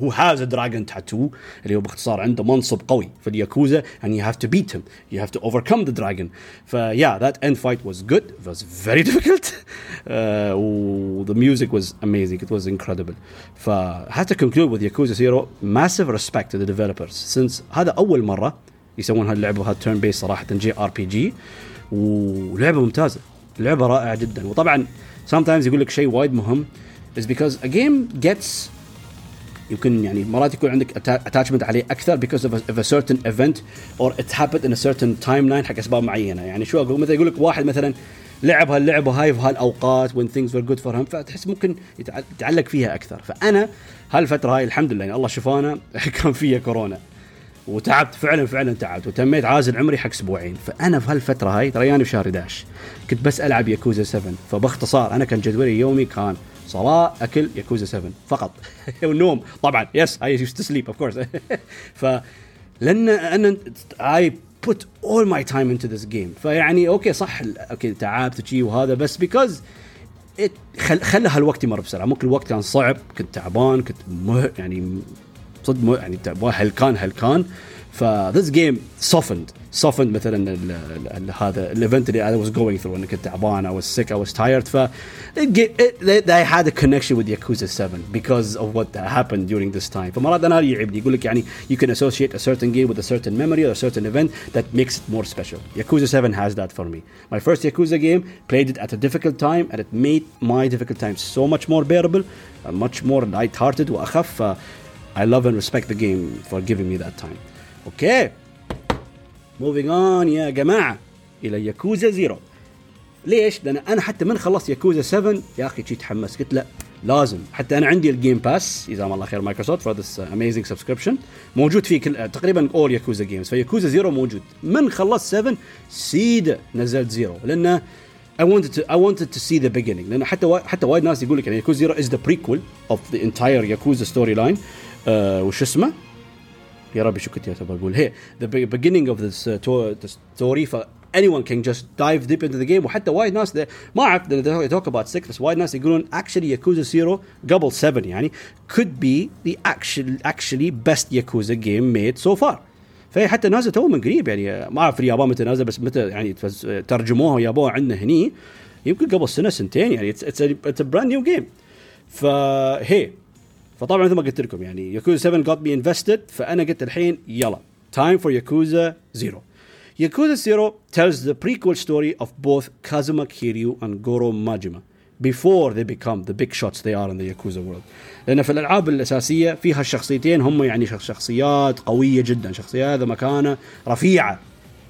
who has a dragon tattoo اللي هو باختصار عنده منصب قوي في الياكوزا and you have to beat him you have to overcome the dragon ف yeah that end fight was good it was very difficult uh, the music was amazing it was incredible ف had to conclude with Yakuza Zero massive respect to the developers since هذا أول مرة يسوون هاللعبة turn based صراحة JRPG ولعبة ممتازة لعبة رائعة جدا وطبعا sometimes يقول لك شيء وايد مهم is because a game gets يمكن يعني مرات يكون عندك attachment عليه أكثر because of a, of a certain event or it happened in a certain timeline حق أسباب معينة. يعني شو أقول؟ مثلا يقول لك واحد مثلا لعب هاللعبة هاي في هالأوقات when things were good for him فتحس ممكن يتعلق فيها أكثر. فأنا هالفترة هاي الحمد لله يعني الله شفانا كان فيها كورونا. وتعبت فعلا فعلا تعبت. وتميت عازل عمري حق أسبوعين. فأنا في هالفترة هاي ترياني في شهر 11 كنت بس ألعب ياكوزا 7 فباختصار أنا كان جدولي يومي كان صلاة أكل ياكوزا 7 فقط. والنوم. طبعا yes I used to sleep of course ف لأن أنا I put all my time into this game. فيعني okay صح okay تعبت وشي وهذا بس because خل خلى هالوقت يمر بسرعة. ممكن الوقت كان صعب كنت تعبان كنت مه يعني صدق يعني هلكان هلكان ف this game softened softened مثلا ال ال هذا الايفنت اللي I was going through اني كنت تعبان I was sick I was tired ف it, it, they had a connection with Yakuza 7 because of what happened during this time فمرات انا يعبني يقول لك يعني you can associate a certain game with a certain memory or a certain event that makes it more special Yakuza 7 has that for me my first Yakuza game played it at a difficult time and it made my difficult time so much more bearable much more light-hearted واخف I love and respect the game for giving me that time okay. moving on يا جماعة إلى ياكوزا زيرو ليش؟ لأن أنا حتى من خلصت ياكوزا 7 يا أخي جيت تحمس. قلت لا لازم. حتى أنا عندي ال Game Pass جزاهم الله خير مايكروسوفت for this amazing subscription موجود فيه كل تقريبا all ياكوزا games فياكوزا زيرو موجود. من خلصت 7 سيده نزلت زيرو لأنه I wanted to I wanted to see the beginning. لأن حتى حتى وايد ناس يقول لك يعني ياكوزا زيرو is the prequel of the entire ياكوزا storyline وش اسمه؟ يا ربي شو كنت أبغى أقول. هي the beginning of this uh, story ف anyone can just dive deep into the game. وحتى وايد ناس ما أعرف they talk about 6 بس وايد ناس يقولون actually Yakuza 0 قبل 7 يعني could be the actual actually best Yakuza game made so far. فهي حتى نازل تو من قريب يعني ما أعرف في اليابان متى نازل بس متى يعني ترجموها ويابوها عندنا هني. يمكن قبل سنة سنتين يعني. it's brand new game فهي فطبعا مثل ما قلت لكم يعني ياكوزا 7 got me invested فأنا قلت الحين يلا time for ياكوزا 0 ياكوزا 0 tells the prequel story of both Kazuma Kiryu and Goro Majima before they become the big shots they are in the Yakuza world. لأن في الألعاب الأساسية فيها الشخصيتين هم يعني شخصيات قوية جدا، شخصيات ذا مكانة رفيعة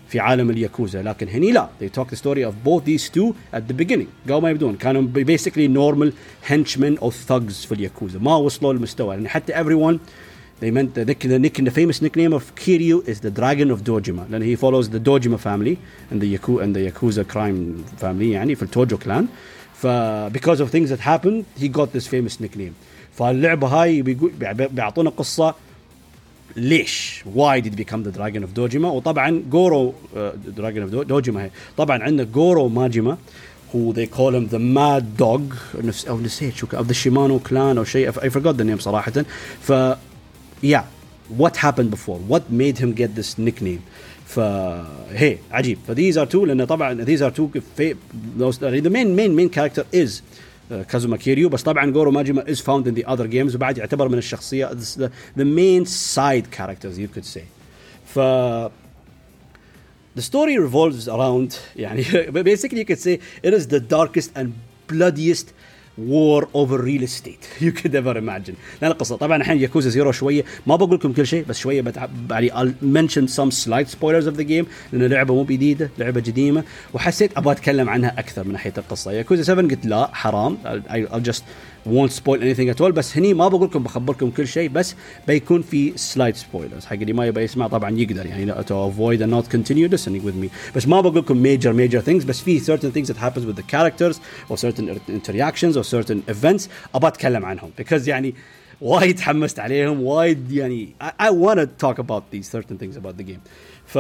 في عالم الياكوزا لكن هني لا they talk the story of both these two at the beginning قبل ما يبدون كانوا basically normal henchmen or thugs في الياكوزا ما وصلوا للمستوى يعني حتى everyone they meant the, nick, the, nick, the famous nickname of Kiryu is the Dragon of Dojima لأن he follows the Dojima family and the, Yaku, and the Yakuza crime family يعني في التوجو clan ف because of things that happened he got this famous nickname فاللعبة هاي بيعطونا قصة ليش why did become the dragon of دوجيما وطبعا جورو dragon of دوجيما هي طبعا عندنا جورو ماجيما who they call him the mad dog أو نسيت شو of the Shimano clan or شيء I forgot the name صراحة ف yeah what happened before what made him get this nickname فهي عجيب these are two لأن طبعا these are two those the main main main character is كازوما كيريو بس طبعا جورو ماجيما is found in the other games وبعد يعتبر من الشخصيه the, the main side characters you could say ف the story revolves around يعني basically you could say it is the darkest and bloodiest وور اوفر ريل استيت يو كود ايفر ايماجن لأن القصة طبعا الحين ياكوزا زيرو شوية ما بقول لكم كل شيء بس شوية يعني I'll mention some slight spoilers of the game لأن لعبة مو جديده لعبة قديمة وحسيت أبغى أتكلم عنها أكثر من ناحية القصة. ياكوزا 7 قلت لا حرام. I'll just won't spoil anything at all بس هني ما بقول لكم بخبركم كل شيء بس بيكون في سلايد سبويلرز حق اللي ما يبغى يسمع طبعا يقدر يعني to avoid and not continue listening with me بس ما بقول لكم major major things بس في certain things that happens with the characters or certain interactions or certain events ابغى اتكلم عنهم because يعني وايد تحمست عليهم وايد يعني I, I want to talk about these certain things about the game ف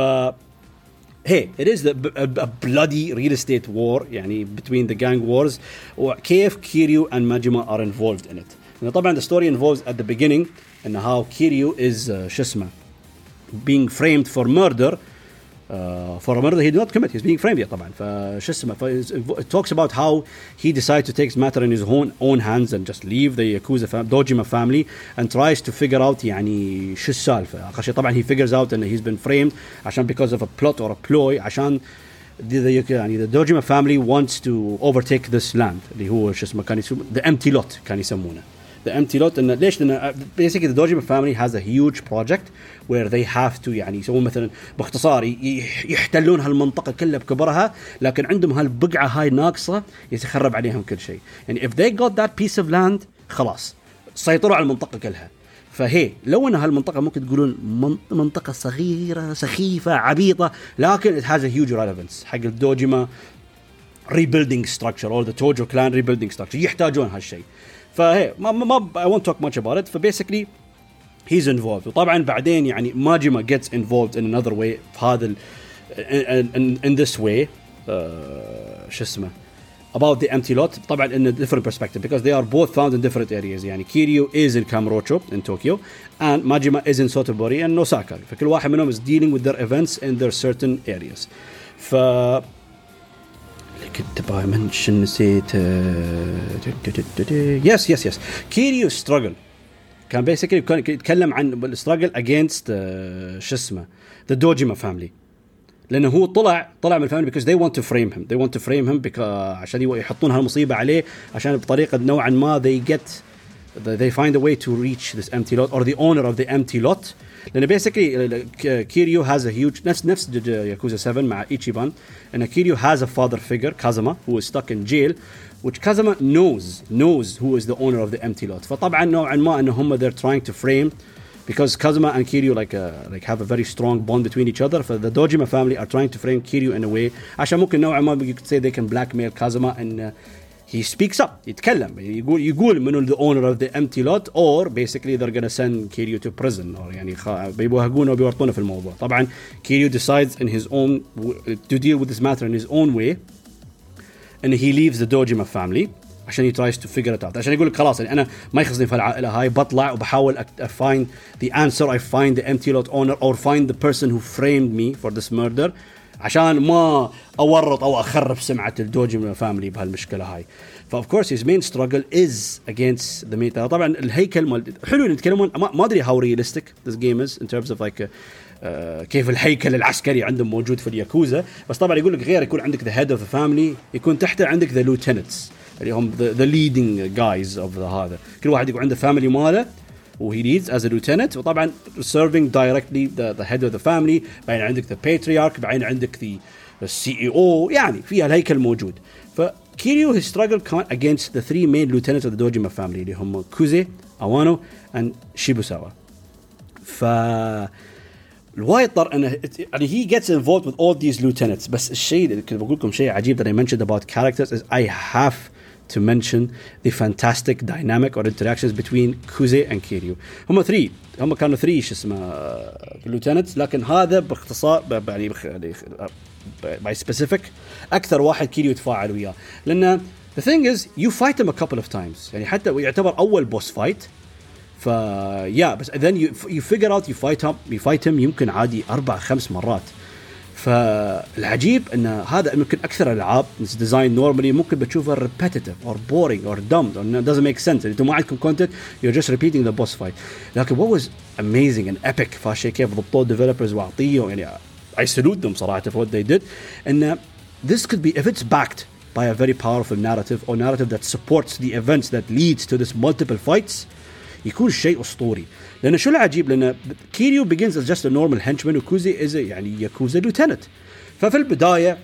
hey it is the, a, a bloody real estate war يعني between the gang wars وكيف كيريو and Majima are involved in it لأن طبعا the story involves at the beginning and how Kiryu is uh, شو اسمه being framed for murder uh, for a murder he did not commit. He's being framed yet طبعا فشو اسمه it talks about how he decided to take his matter in his own own hands and just leave the Yakuza fam- Dojima family and tries to figure out يعني شو السالفة آخر شيء طبعا he figures out and he's been framed عشان because of a plot or a ploy عشان the, the, يعني the Dojima family wants to overtake this land اللي هو شو اسمه كان يسمونه the empty lot كان يسمونه the empty lot انه ليش؟ لان basically the Dojima family has a huge project where they have to يعني يسوون مثلا باختصار يحتلون هالمنطقة كلها بكبرها لكن عندهم هالبقعة هاي ناقصة يتخرب عليهم كل شيء. يعني if they got that piece of land خلاص سيطروا على المنطقة كلها. فهي لو إن هالمنطقة ممكن تقولون منطقة صغيرة سخيفة عبيطة لكن it has a huge relevance. حق الدوجيما rebuilding structure or the Tojo clan rebuilding structure يحتاجون هالشيء. فهي ما ما I won't talk much about it. ف basically he's involved وطبعا بعدين يعني ماجما gets involved in another way في هذا in, in, in this way uh, شو اسمه about the empty lot طبعا in a different perspective because they are both found in different areas يعني كيريو is in Kamurocho in Tokyo and Majima is in Sotobori and Osaka فكل واحد منهم is dealing with their events in their certain areas ف كنت ابغى منشن نسيت يس يس يس كيريو ستراجل كان بيسكلي كان يتكلم عن الستراجل اجينست شو اسمه ذا دوجيما family لأنه هو طلع طلع من because they want to frame him. They want to frame him because عشان يحطون هالمصيبة عليه عشان بطريقة نوعا ما they get they find a way to reach this empty lot or the owner of the empty lot. لان بيسكلي كيريو هاز ا هيوج نفس نفس ياكوزا 7 مع ايتشيبان ان كيريو هاز ا فاذر فيجر كازاما who is stuck in jail which Kazama knows knows who is the owner of the empty lot فطبعا نوعا ما ان هم they're trying to frame because Kazama and Kiryu like uh, like have a very strong bond between each other for the Dojima family are trying to frame Kiryu in a way عشان ممكن نوعا ما you could say they can blackmail Kazama and uh, he speaks up يتكلم يقول يقول منو the owner of the empty lot or basically they're gonna send Kiryu to prison or يعني بيوهقونه وبيورطونه في الموضوع طبعا Kiryu decides in his own to deal with this matter in his own way and he leaves the Dojima family عشان he tries to figure it out عشان يقول لك خلاص يعني انا ما يخصني في العائله هاي بطلع وبحاول I find the answer I find the empty lot owner or find the person who framed me for this murder عشان ما أورط أو أخرب سمعة الدوجي family بهالمشكلة هاي. ف of course his main struggle is against the main طبعا الهيكل مال حلو يتكلمون ما أدري how realistic this game is in terms of like كيف الهيكل العسكري عندهم موجود في الياكوزا. بس طبعا يقول لك غير يكون عندك the head of the family يكون تحته عندك the lieutenants اللي هم the leading guys of هذا. كل واحد يكون عنده family ماله. وهي as a lieutenant وطبعا directly the, the head of the family بعدين عندك the patriarch بعدين عندك the, the CEO يعني فيها الهيكل موجود فكيريو he struggled against the three main lieutenants of the Dojima family اللي هم كوزي أوانو and شيبوساوا ف الوايد طر انه يعني he gets involved with all these lieutenants بس الشيء اللي كنت بقول لكم شيء عجيب that I mentioned about characters is I have to mention the fantastic dynamic or interactions between Kuze and Kiryu. هم three هم كانوا three شو اسمه lieutenants لكن هذا باختصار يعني by specific أكثر واحد كيريو يتفاعل وياه لأن the thing is you fight him a couple of times يعني حتى يعتبر اول boss fight ف yeah بس then you, you figure out you fight him you fight him يمكن عادي أربع خمس مرات فالعجيب ان هذا يمكن أكثر الالعاب design normally ممكن بتشوفها repetitive or boring or dumb or doesn't make sense أنتم ما عندكم content you're just repeating the boss fight لكن what was amazing and epic فهالشيء كيف ضبطوه ال developers واعطيه يعني I salute them صراحة for what they did ان this could be if it's backed by a very powerful narrative or narrative that supports the events that leads to this multiple fights يكون شيء أسطوري. لأن شو العجيب؟ لأن كيريو begins as just a normal henchman وكوزي is يعني ياكوزا lieutenant ففي البداية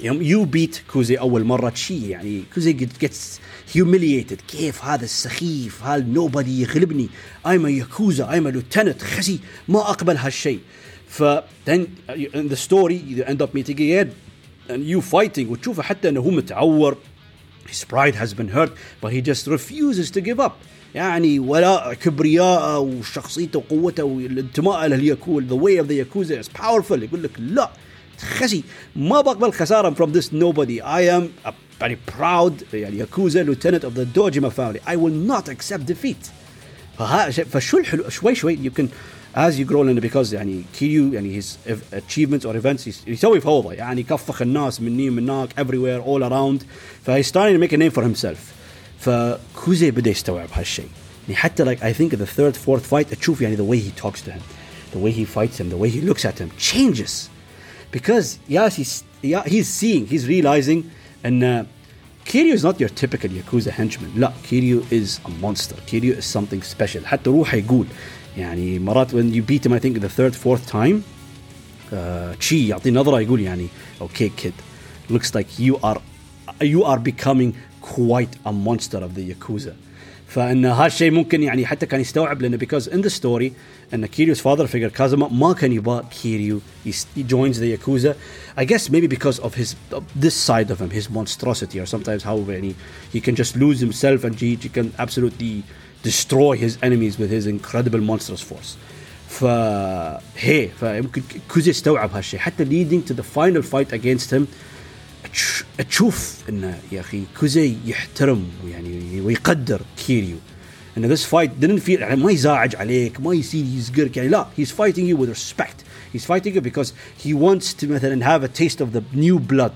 يوم you beat كوزي أول مرة شي يعني كوزي gets humiliated كيف هذا السخيف؟ هال nobody يغلبني. I'm a ياكوزا I'm a lieutenant خسي. ما أقبل هالشيء. ف in the story story you end up meeting again and you وتشوفه حتى إنه هو متعور. His pride has been hurt but he just refuses to give up. يعني ولاء كبرياءه وشخصيته وقوته والانتماء للياكوزا the way of the ياكوزا is powerful يقول لك لا خسي ما بقبل خسارة from this nobody. I am a very proud يعني ياكوزا lieutenant of the Dojima family. I will not accept defeat. فشو الحلو شوي شوي يمكن as you grow لأنه because يعني كيريو يعني his achievements or events يسوي فوضى. يعني يكفخ الناس مني من هناك everywhere all around. فهي starting to make a name for himself. فكوزي بدا يستوعب هالشيء يعني حتى like I think the third fourth fight تشوف يعني the way he talks to him the way he fights him the way he looks at him changes because yes he's yeah, he's seeing he's realizing and uh, Kiryu is not your typical Yakuza henchman لا Kiryu is a monster Kiryu is something special حتى روحه يقول يعني مرات when you beat him I think the third fourth time uh, تشي يعطي نظرة يقول يعني okay kid looks like you are you are becoming quite a monster of the Yakuza فان هالشيء ممكن يعني حتى كان يستوعب لانه because in the story ان كيريو's father figure كازما ما كان يبغى كيريو he joins the Yakuza I guess maybe because of his of this side of him his monstrosity or sometimes how يعني he can just lose himself and he, he can absolutely destroy his enemies with his incredible monstrous force فهي فيمكن كوزي استوعب هالشيء حتى leading to the final fight against him تشوف انه يا أخي كوزي يحترم ويعني ويقدر كيريو. إن this fight didn't feel يعني ما يزاعج عليك ما يصير يزقرك يعني لا he's fighting you with respect. He's fighting you because he wants to مثلا have a taste of the new blood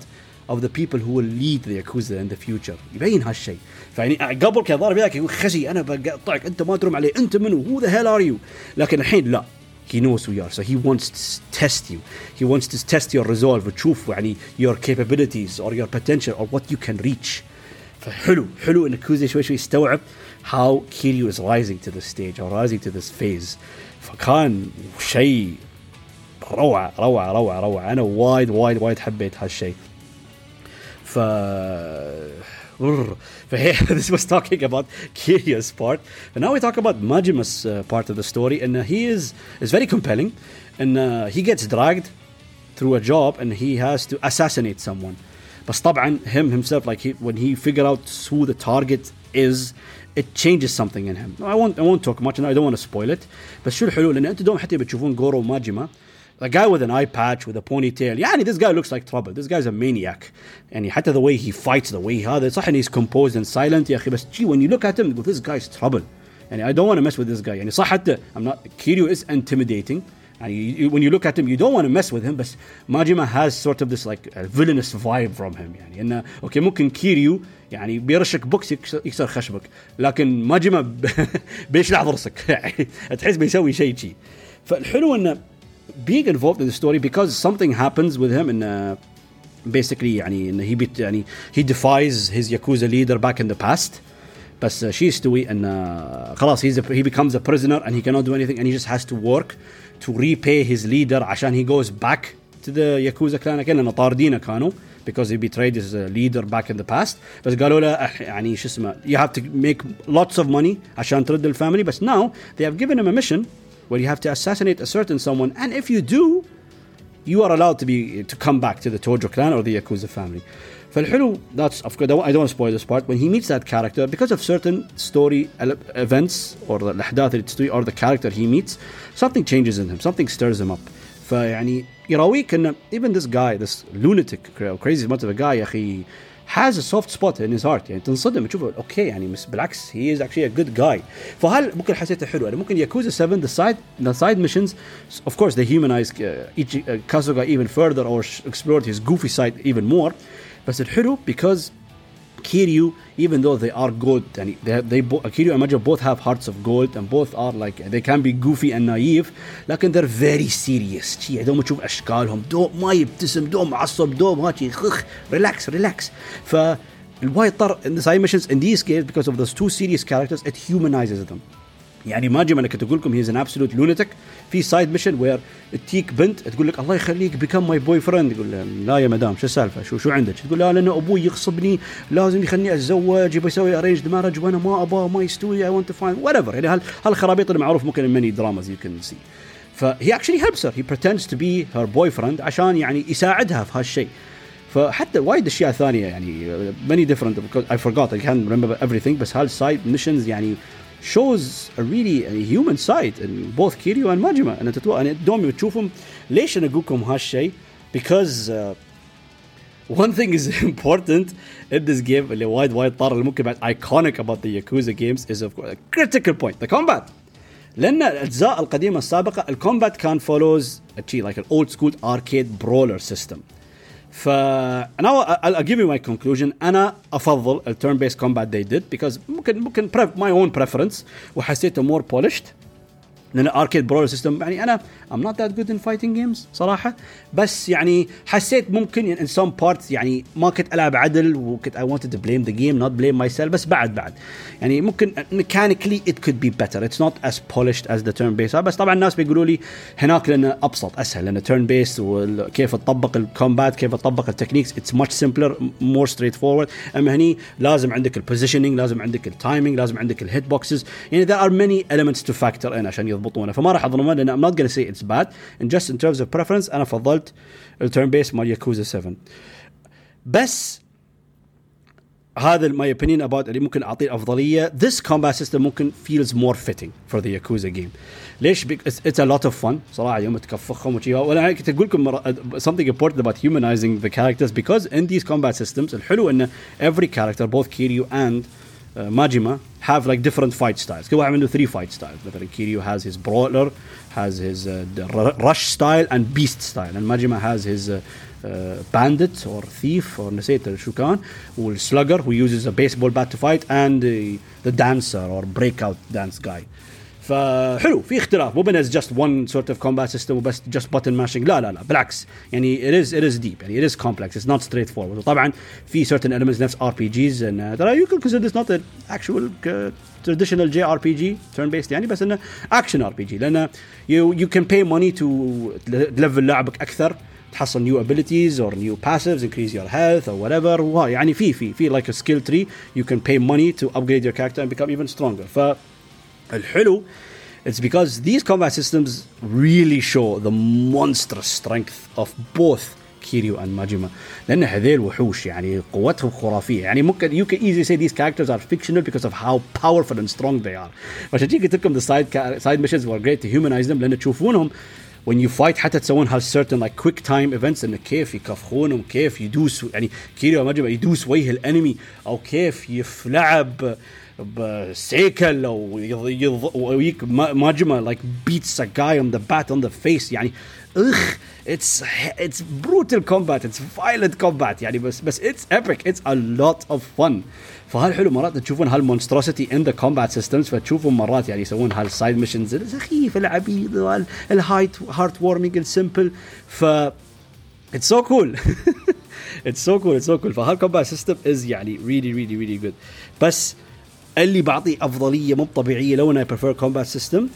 of the people who will lead the Yakuza in the future. يبين هالشيء. فيعني قبل كان ضارب يقول خسي أنا بقطعك أنت ما ترم علي أنت منو who the hell are you? لكن الحين لا. he knows who you are so he wants to test you he wants to test your resolve وتشوف يعني your capabilities or your potential or what you can reach فحلو حلو ان كوزي شوي شوي يستوعب how Kiryu is rising to this stage or rising to this phase فكان شيء روعة روعة روعة روعة أنا وايد وايد وايد حبيت هالشيء ف this was talking about Kiryu's part. And now we talk about Majima's uh, part of the story. And uh, he is, is very compelling. And uh, he gets dragged through a job and he has to assassinate someone. But طبعا him himself, like he, when he figure out who the target is, it changes something in him. I won't I won't talk much and I don't want to spoil it. بس شو الحلو لان انتم دوم حتى بتشوفون جورو ماجيما a guy with an eye patch with a ponytail يعني this guy looks like trouble this guy's a maniac يعني حتى the way he fights the way هذا صح he's composed and silent يا اخي بس gee when you look at him this guy's trouble يعني I don't want to mess with this guy يعني صح حتى I'm not Kiryu is intimidating يعني when you look at him you don't want to mess with him بس ماجيما has sort of this like a villainous vibe from him يعني انه اوكي ممكن كيريو يعني بيرشك بوكس يكسر خشبك لكن ماجيما بيشلع ضرسك يعني تحس بيسوي شيء شي فالحلو انه being involved in the story because something happens with him and uh, basically يعني انه he bit, يعني he defies his yakuza leader back in the past بس uh, شو يستوي ان uh, خلاص he's a, he becomes a prisoner and he cannot do anything and he just has to work to repay his leader عشان he goes back to the yakuza clan again لانه طاردينه كانوا because he betrayed his uh, leader back in the past بس قالوا له يعني شو اسمه you have to make lots of money عشان ترد الفاميلي بس now they have given him a mission where you have to assassinate a certain someone, and if you do, you are allowed to be to come back to the Tojo clan or the Yakuza family. فالحلو that's of course I don't want to spoil this part when he meets that character because of certain story events or the الأحداث اللي or the character he meets something changes in him something stirs him up فيعني يراويك انه even this guy this lunatic crazy much of a guy يا اخي has a soft spot in his heart يعني تنصدم تشوفه اوكي يعني بس بالعكس he is actually a good guy فهل ممكن حسيته حلو يعني ممكن ياكوزا 7 the side the side missions of course they humanize uh, each uh, Kasuga even further or explored his goofy side even more بس الحلو because Kiryu, even though they are good, and they have, they bo- Kiryu and Majima both have hearts of gold, and both are like they can be goofy and naive, لكن they're very serious. شي دوم تشوف اشكالهم دوم ما يبتسم دوم معصب دوم هاتي خخ ريلاكس ريلاكس ف الوايد طر in the side missions in these games because of those two serious characters it humanizes them يعني ماجيما أنا كنت أقول لكم he's an absolute lunatic في side mission where تجيك بنت تقول لك الله يخليك become my boyfriend يقول لا يا مدام شو السالفة؟ شو شو عندك؟ تقول لا لأنه أبوي يغصبني لازم يخليني أتزوج يبي يسوي arranged marriage وأنا ما أبغى ما يستوي I want to find whatever يعني هالخرابيط اللي معروف ممكن many dramas you can see فهي actually helps he pretends to be her boyfriend عشان يعني يساعدها في هالشيء. فحتى وايد أشياء ثانية يعني ماني ديفرنت اي فورغوت اي كان ريمبر everything بس هال side missions يعني shows a really a human side in both Kiryu and Majima انا تتو... انا دومي تشوفهم ليش انا اقول لكم هالشيء because uh, one thing is important in this game اللي وايد وايد طار اللي ممكن بعد iconic about the Yakuza games is of course a critical point the combat لان الاجزاء القديمه السابقه الكومبات كان follows a like an old school arcade brawler system ف انا I'll give you my conclusion انا افضل التيرن بيس كومبات they did because ممكن ممكن my own preference وحسيته more polished لأن اركيد برول سيستم يعني أنا I'm not that good in fighting games صراحة. بس يعني حسيت ممكن in some parts يعني ما كنت ألعب عدل وكنت I wanted to blame the game not blame myself بس بعد بعد. يعني ممكن mechanically it could be better. It's not as polished as the turn based بس طبعا الناس بيقولوا لي هناك لأنه أبسط أسهل لأنه turn based وكيف تطبق ال combat كيف تطبق ال techniques. It's much simpler more straightforward. أما هني لازم عندك ال positioning لازم عندك ال timing لازم عندك ال hit boxes يعني there are many elements to factor in عشان يضبطونه فما راح اظلمه لان I'm not gonna say it's bad in just in terms of preference انا فضلت التيرن بيس مال ياكوزا 7 بس هذا ماي اوبينيون اباوت اللي ممكن اعطيه افضليه this combat system ممكن feels more fitting for the Yakuza game ليش it's, it's a lot of fun صراحه يوم تكفخهم وشي وانا كنت اقول لكم something important about humanizing the characters because in these combat systems الحلو انه every character both Kiryu and uh, Majima have like different fight styles كل واحد عنده three fight styles مثلا Kiryu has his brawler has his uh, rush style and beast style and Majima has his uh, uh, bandit or thief or نسيت شو كان والslugger who uses a baseball bat to fight and the, the dancer or breakout dance guy فحلو في اختلاف مو بس just one sort of combat system وبس just button mashing لا لا لا بالعكس يعني it is it is deep يعني it is complex it's not straightforward وطبعا في certain elements نفس RPGs and uh, you can consider this not an actual uh, traditional JRPG turn based يعني بس انه action RPG لانه you you can pay money to level لعبك اكثر تحصل new abilities or new passives increase your health or whatever يعني في في في like a skill tree you can pay money to upgrade your character and become even stronger ف الحلو it's because these combat systems really show the monstrous strength of both كيريو and Majima لان هذيل وحوش يعني قوتهم خرافيه يعني ممكن you can easily say these characters are fictional because of how powerful and strong they are عشان كذا قلت لكم the side side missions were great to humanize them لان تشوفونهم when you fight حتى تسوون هال certain like quick time events انه كيف يكفخونهم كيف يدوس يعني كيريو ماجما يدوس وجه الانمي او كيف يفلعب بسيكل او ويك ماجما like beats a guy on the bat on the face يعني اخ it's it's brutal combat it's violent combat يعني بس بس it's epic it's a lot of fun فهالحلو مرات تشوفون هالمونستروسيتي ان ذا كومبات سيستمز فتشوفون مرات يعني يسوون هالسايد ميشنز السخيف العبيد الهايت هارت وورمينج السمبل ف اتس سو كول اتس سو كول اتس سو كول فهالكومبات سيستم از يعني ريلي ريلي ريلي جود بس really اللي بعطيه افضليه مو طبيعيه لو أنا prefer combat system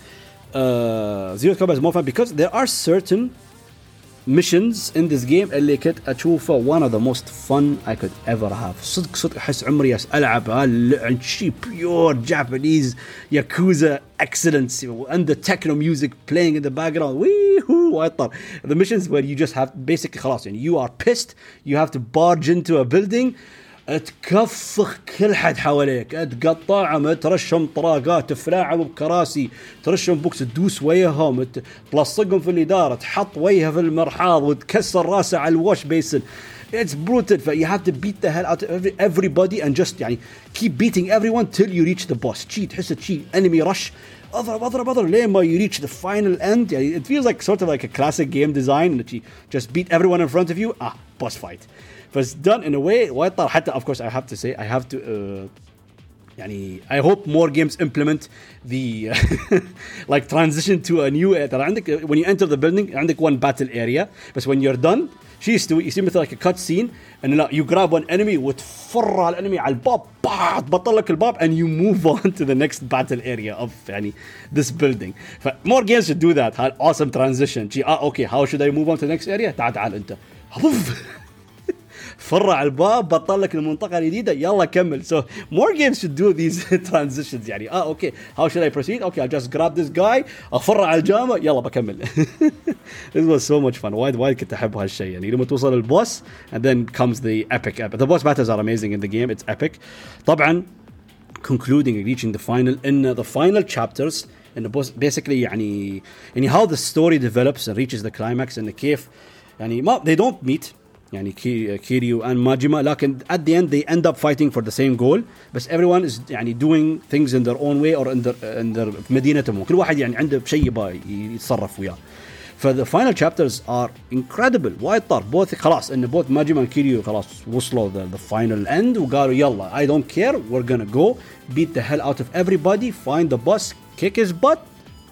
Zero combat مو fun because there are certain missions in this game اللي كنت اشوفه one of the most fun I could ever have صدق صدق احس عمري العب هاللعب شي pure Japanese ياكوزا excellence and the techno music playing in the background ويهو وايد the missions where you just have basically خلاص يعني you are pissed you have to barge into a building تكفخ كل حد حواليك تقطعهم ترشهم طراقات تفلاعهم بكراسي ترشهم بوكس تدوس وياهم تلصقهم في الاداره تحط وجهه في المرحاض وتكسر راسه على الواش بيسن It's brutal. You have to beat the hell out of everybody and just يعني keep beating everyone till you reach the boss. شي تحس شي enemy rush اضرب اضرب اضرب لين ما you reach the final end يعني it feels like sort of like a classic game design that you just beat everyone in front of you ah boss fight it's done in a way وايد طار حتى of course I have to say I have to uh, يعني I hope more games implement the like transition to a new ترى عندك when you enter the building عندك one battle area بس when you're done شو يستوي يصير مثل like a cut scene انه لا you grab one enemy وتفر على الانمي على الباب با تبطل لك الباب and you move on to the next battle area of يعني this building ف more games should do that awesome transition جي اه اوكي how should I move on to the next area تعال تعال انت فرع الباب بطل لك المنطقة الجديده يلا كمل so more games should do these transitions يعني آه أوكي how should I proceed okay I'll just grab this guy افرع الجامع يلا بكمل this was so much fun وايد وايد كنت احب هالشيء يعني لما توصل البوس and then comes the epic the boss battles are amazing in the game it's epic طبعا concluding reaching the final in the final chapters انه basically يعني يعني how the story develops and reaches the climax and كيف يعني ما they don't meet يعني كيريو and ماجيما لكن at the end they end up fighting for the same goal بس everyone is يعني doing things in their own way or in their, in their في مدينتهم كل واحد يعني عنده شيء يبغى يتصرف وياه فذا فاينل chapters are incredible وايد طار بوث خلاص ان بوث ماجيما كيريو خلاص وصلوا the, the final end وقالوا يلا I don't care we're gonna go beat the hell out of everybody find the boss kick his butt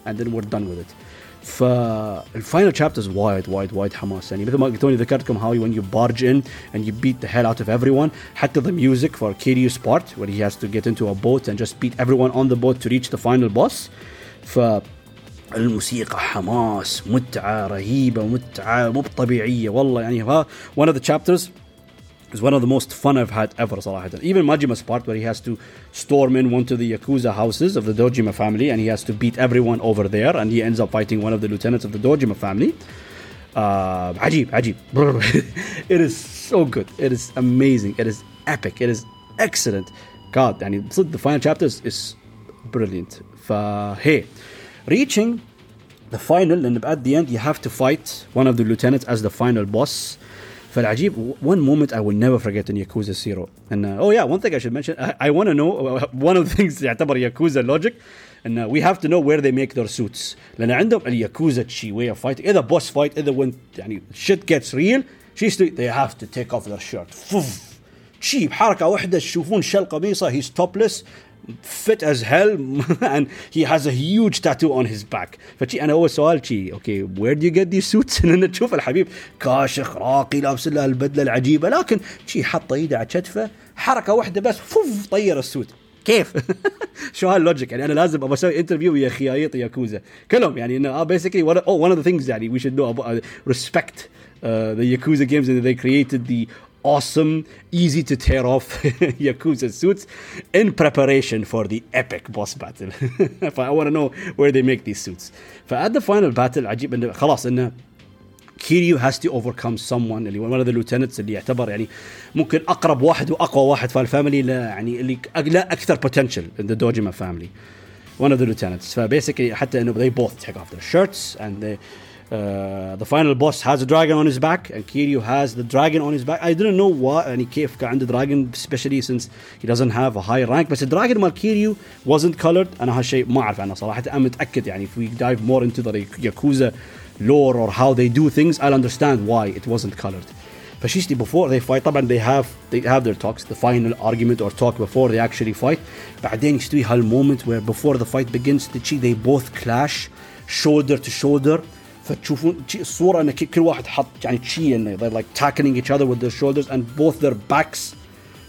and then we're done with it فالفاينل تشابترز وايد وايد وايد حماس يعني مثل ما توني ذكرتكم هاو when you barge in and you beat the hell out of everyone حتى the music for Kiryu's part where he has to get into a boat and just beat everyone on the boat to reach the final boss ف الموسيقى حماس متعة رهيبة متعة مو طبيعية والله يعني ها one of the chapters is one of the most fun I've had ever صراحة. Even Majima's part where he has to storm in one of the Yakuza houses of the Dojima family and he has to beat everyone over there and he ends up fighting one of the lieutenants of the Dojima family. Uh, عجيب عجيب. it is so good. It is amazing. It is epic. It is excellent. God, يعني the final chapters is brilliant. hey, reaching the final and at the end you have to fight one of the lieutenants as the final boss. فالعجيب one moment I will never forget in Yakuza Zero and uh, oh yeah one thing I should mention I, I want to know uh, one of the things يعتبر Yakuza logic and uh, we have to know where they make their suits لان عندهم الياكوزا شي way of fighting either boss fight either when يعني shit gets real she's they have to take off their shirt شي بحركه واحده تشوفون شل قميصه he's topless Fit as hell and he has a huge tattoo on his back. فشي أنا اول سؤال شي okay do you get these suits لأن تشوف الحبيب كاشخ راقي لابس له البدلة العجيبة لكن شي حط إيده على كتفه حركة واحدة بس فوف طير ال suit. كيف؟ شو هال logic؟ يعني أنا لازم أبغى أسوي interview ويا خيايط ياكوزا. كلهم يعني إنه basically one of the things يعني we should know about, uh, respect uh, the Yakuza games and they awesome, easy to tear off Yakuza suits in preparation for the epic boss battle. I want to know where they make these suits. at the final battle عجيب انه خلاص انه كيريو has to overcome someone اللي one of the lieutenants اللي يعتبر يعني ممكن اقرب واحد واقوى واحد في الفاميلي يعني اللي لا اكثر potential in the Dojima family. One of the lieutenants. فبيسكلي حتى انه they both take off their shirts and they uh, the final boss has a dragon on his back and Kiryu has the dragon on his back I didn't know what يعني كيف كان عنده dragon especially since he doesn't have a high rank بس الدراجون مال كيريو wasn't colored انا هالشيء ما اعرف عنه صراحه انا متاكد يعني if we dive more into the Yakuza lore or how they do things I'll understand why it wasn't colored فشيشتي before they fight طبعا they have they have their talks the final argument or talk before they actually fight بعدين يستوي هالmoment where before the fight begins they both clash shoulder to shoulder فتشوفون الصورة ان كل واحد حط يعني شيء انه they're like tackling each other with their shoulders and both their backs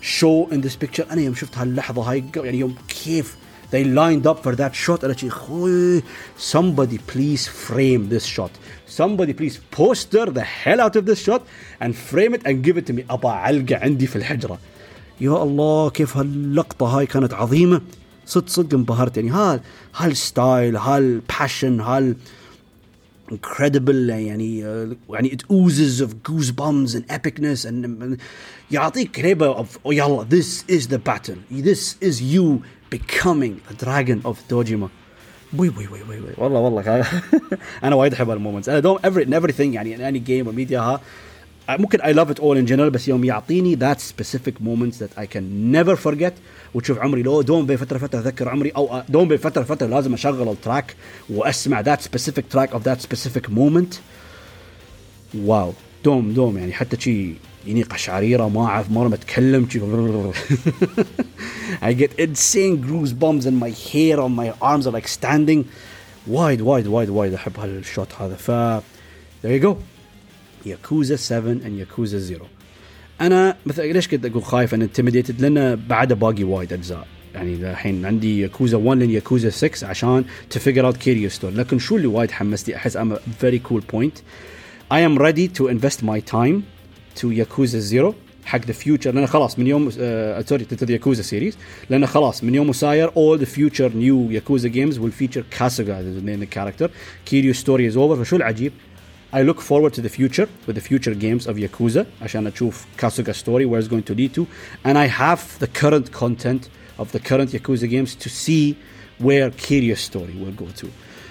show in this picture أنا يوم شفت هاللحظه هاي يعني يوم كيف they lined up for that shot أنا خوي somebody please frame this shot somebody please poster the hell out of this shot and frame it and give it to me ابى علقه عندي في الحجره يا الله كيف هاللقطه هاي كانت عظيمه صدق صدق انبهرت يعني هال هال style هال passion هال incredible يعني يعني it oozes of goosebumps and epicness and يعطيك هيبه of oh يلا this is the battle this is you becoming the dragon of Dojima وي وي وي وي, وي. والله والله انا وايد احب هالمومنتس انا دوم every in everything يعني in any game or media ممكن I love it all in general بس يوم يعطيني that specific moments that I can never forget وتشوف عمري لو دوم بين فترة فترة أذكر عمري أو دوم بين فترة فترة لازم أشغل ال track وأسمع that specific track of that specific moment wow دوم دوم يعني حتى شي يعني قشعريره ما أعرف مرة ما اتكلم شي. I get insane grooves bombs in my hair on my arms are like standing. وايد وايد وايد وايد أحب هال shot هذا. ف there you go. ياكوزا 7 and ياكوزا 0 أنا مثلا ليش كنت أقول خايف؟ ان intimidated لأن بعده باقي وايد أجزاء. يعني الحين عندي ياكوزا 1 لين ياكوزا 6 عشان ت figure out كيريو story لكن شو اللي وايد حمستني أحس I'm very cool point I am ready to invest my time to Yakuza 0 حق the future لأن خلاص من يوم sorry to the ياكوزا series لأن خلاص من يوم ساير all the future new Yakuza games will feature Kasuga as the name of the character. Kiryu story is over فشو العجيب؟ I look forward to the future with the future games of Yakuza عشان اشوف Kasuga story where it's going to lead to and I have the current content of the current Yakuza games to see where Kiryu's story will go to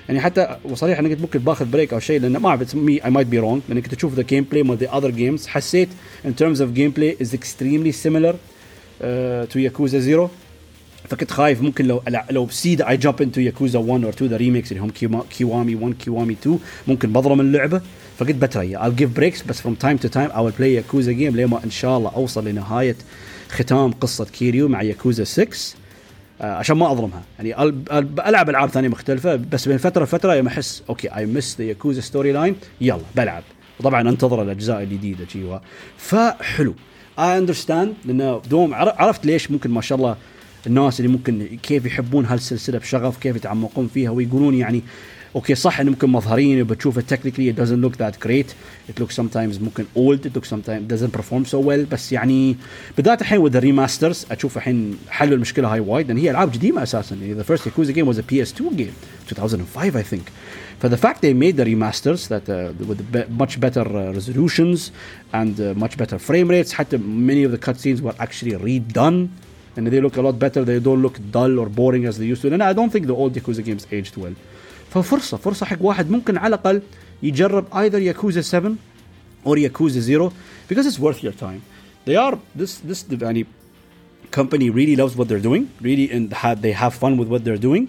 يعني حتى وصريح انا قلت ممكن باخذ بريك او شيء لان ما اعرف مي اي مايت بي رونج لان كنت اشوف ذا جيم بلاي مال ذا اذر جيمز حسيت in terms of gameplay is extremely similar uh, to Yakuza 0 فكنت خايف ممكن لو لو say I jump into ياكوزا 1 or 2 the remakes اللي هم كيوامي 1 كيوامي 2 ممكن بضرم اللعبة. فقلت بتريا I'll give breaks بس from time to time I will play ياكوزا game لما إن شاء الله أوصل لنهاية ختام قصة كيريو مع ياكوزا 6 آه عشان ما اظلمها يعني العب ألعاب ثانية مختلفة بس بين فترة وفتره يوم أحس okay I miss the ياكوزا storyline يلا بلعب. وطبعا أنتظر الأجزاء الجديدة جيوا فحلو. I understand لأنه دوم عرفت ليش ممكن ما شاء الله الناس اللي ممكن كيف يحبون هالسلسلة بشغف كيف يتعمقون فيها ويقولون يعني okay صح إنه ممكن مظهرين بتشوف technically it doesn't look that great it look sometimes ممكن old it look sometimes doesn't perform so well بس يعني بالذات الحين with remasters أشوف الحين حلوا المشكلة هاي وايد لأن هي ألعاب قديمه أساسا. يعني the first ياكوزا game was a PS 2 game 2005 I think ف the fact they made the remasters that with much better resolutions and much better frame rates حتى many of the cutscenes were actually redone and they look a lot better they don't look dull or boring as they used to and I don't think the old Yakuza games aged well ففرصه فرصه حق واحد ممكن على الاقل يجرب either Yakuza 7 or Yakuza 0 because it's worth your time they are this this يعني company really loves what they're doing really and they have fun with what they're doing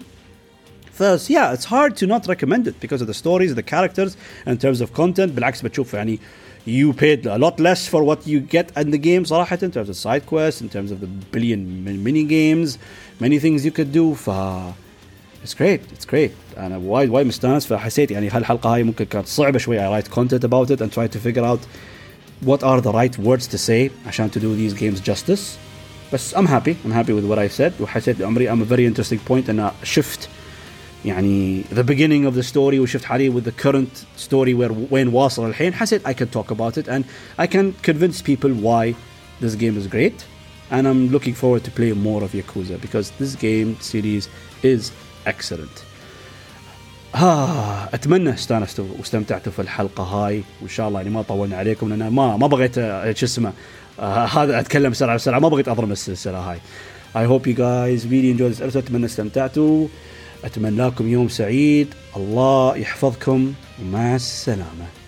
First, yeah, it's hard to not recommend it because of the stories, the characters, in terms of content. بالعكس بتشوف يعني you paid a lot less for what you get in the game صراحة in terms of side quests, in terms of the billion mini games, many things you could do. ف it's great it's great انا وايد وايد مستانس فحسيت يعني هالحلقه هاي ممكن كانت صعبه شوي I write content about it and try to figure out what are the right words to say عشان to do these games justice بس I'm happy I'm happy with what I said وحسيت عمري I'm a very interesting point أنا شفت يعني the beginning of the story وشفت حاليا with the current story where وين واصل الحين حسيت I can talk about it and I can convince people why this game is great and I'm looking forward to play more of Yakuza because this game series is excellent ها اتمنى استانستوا واستمتعتوا في الحلقه هاي وان شاء الله يعني ما طولنا عليكم لان ما ما بغيت شو اسمه آه هذا اتكلم بسرعه بسرعه ما بغيت اضرب السلسله هاي I hope you guys really enjoyed this episode اتمنى استمتعتوا اتمنى لكم يوم سعيد. الله يحفظكم. ومع السلامة.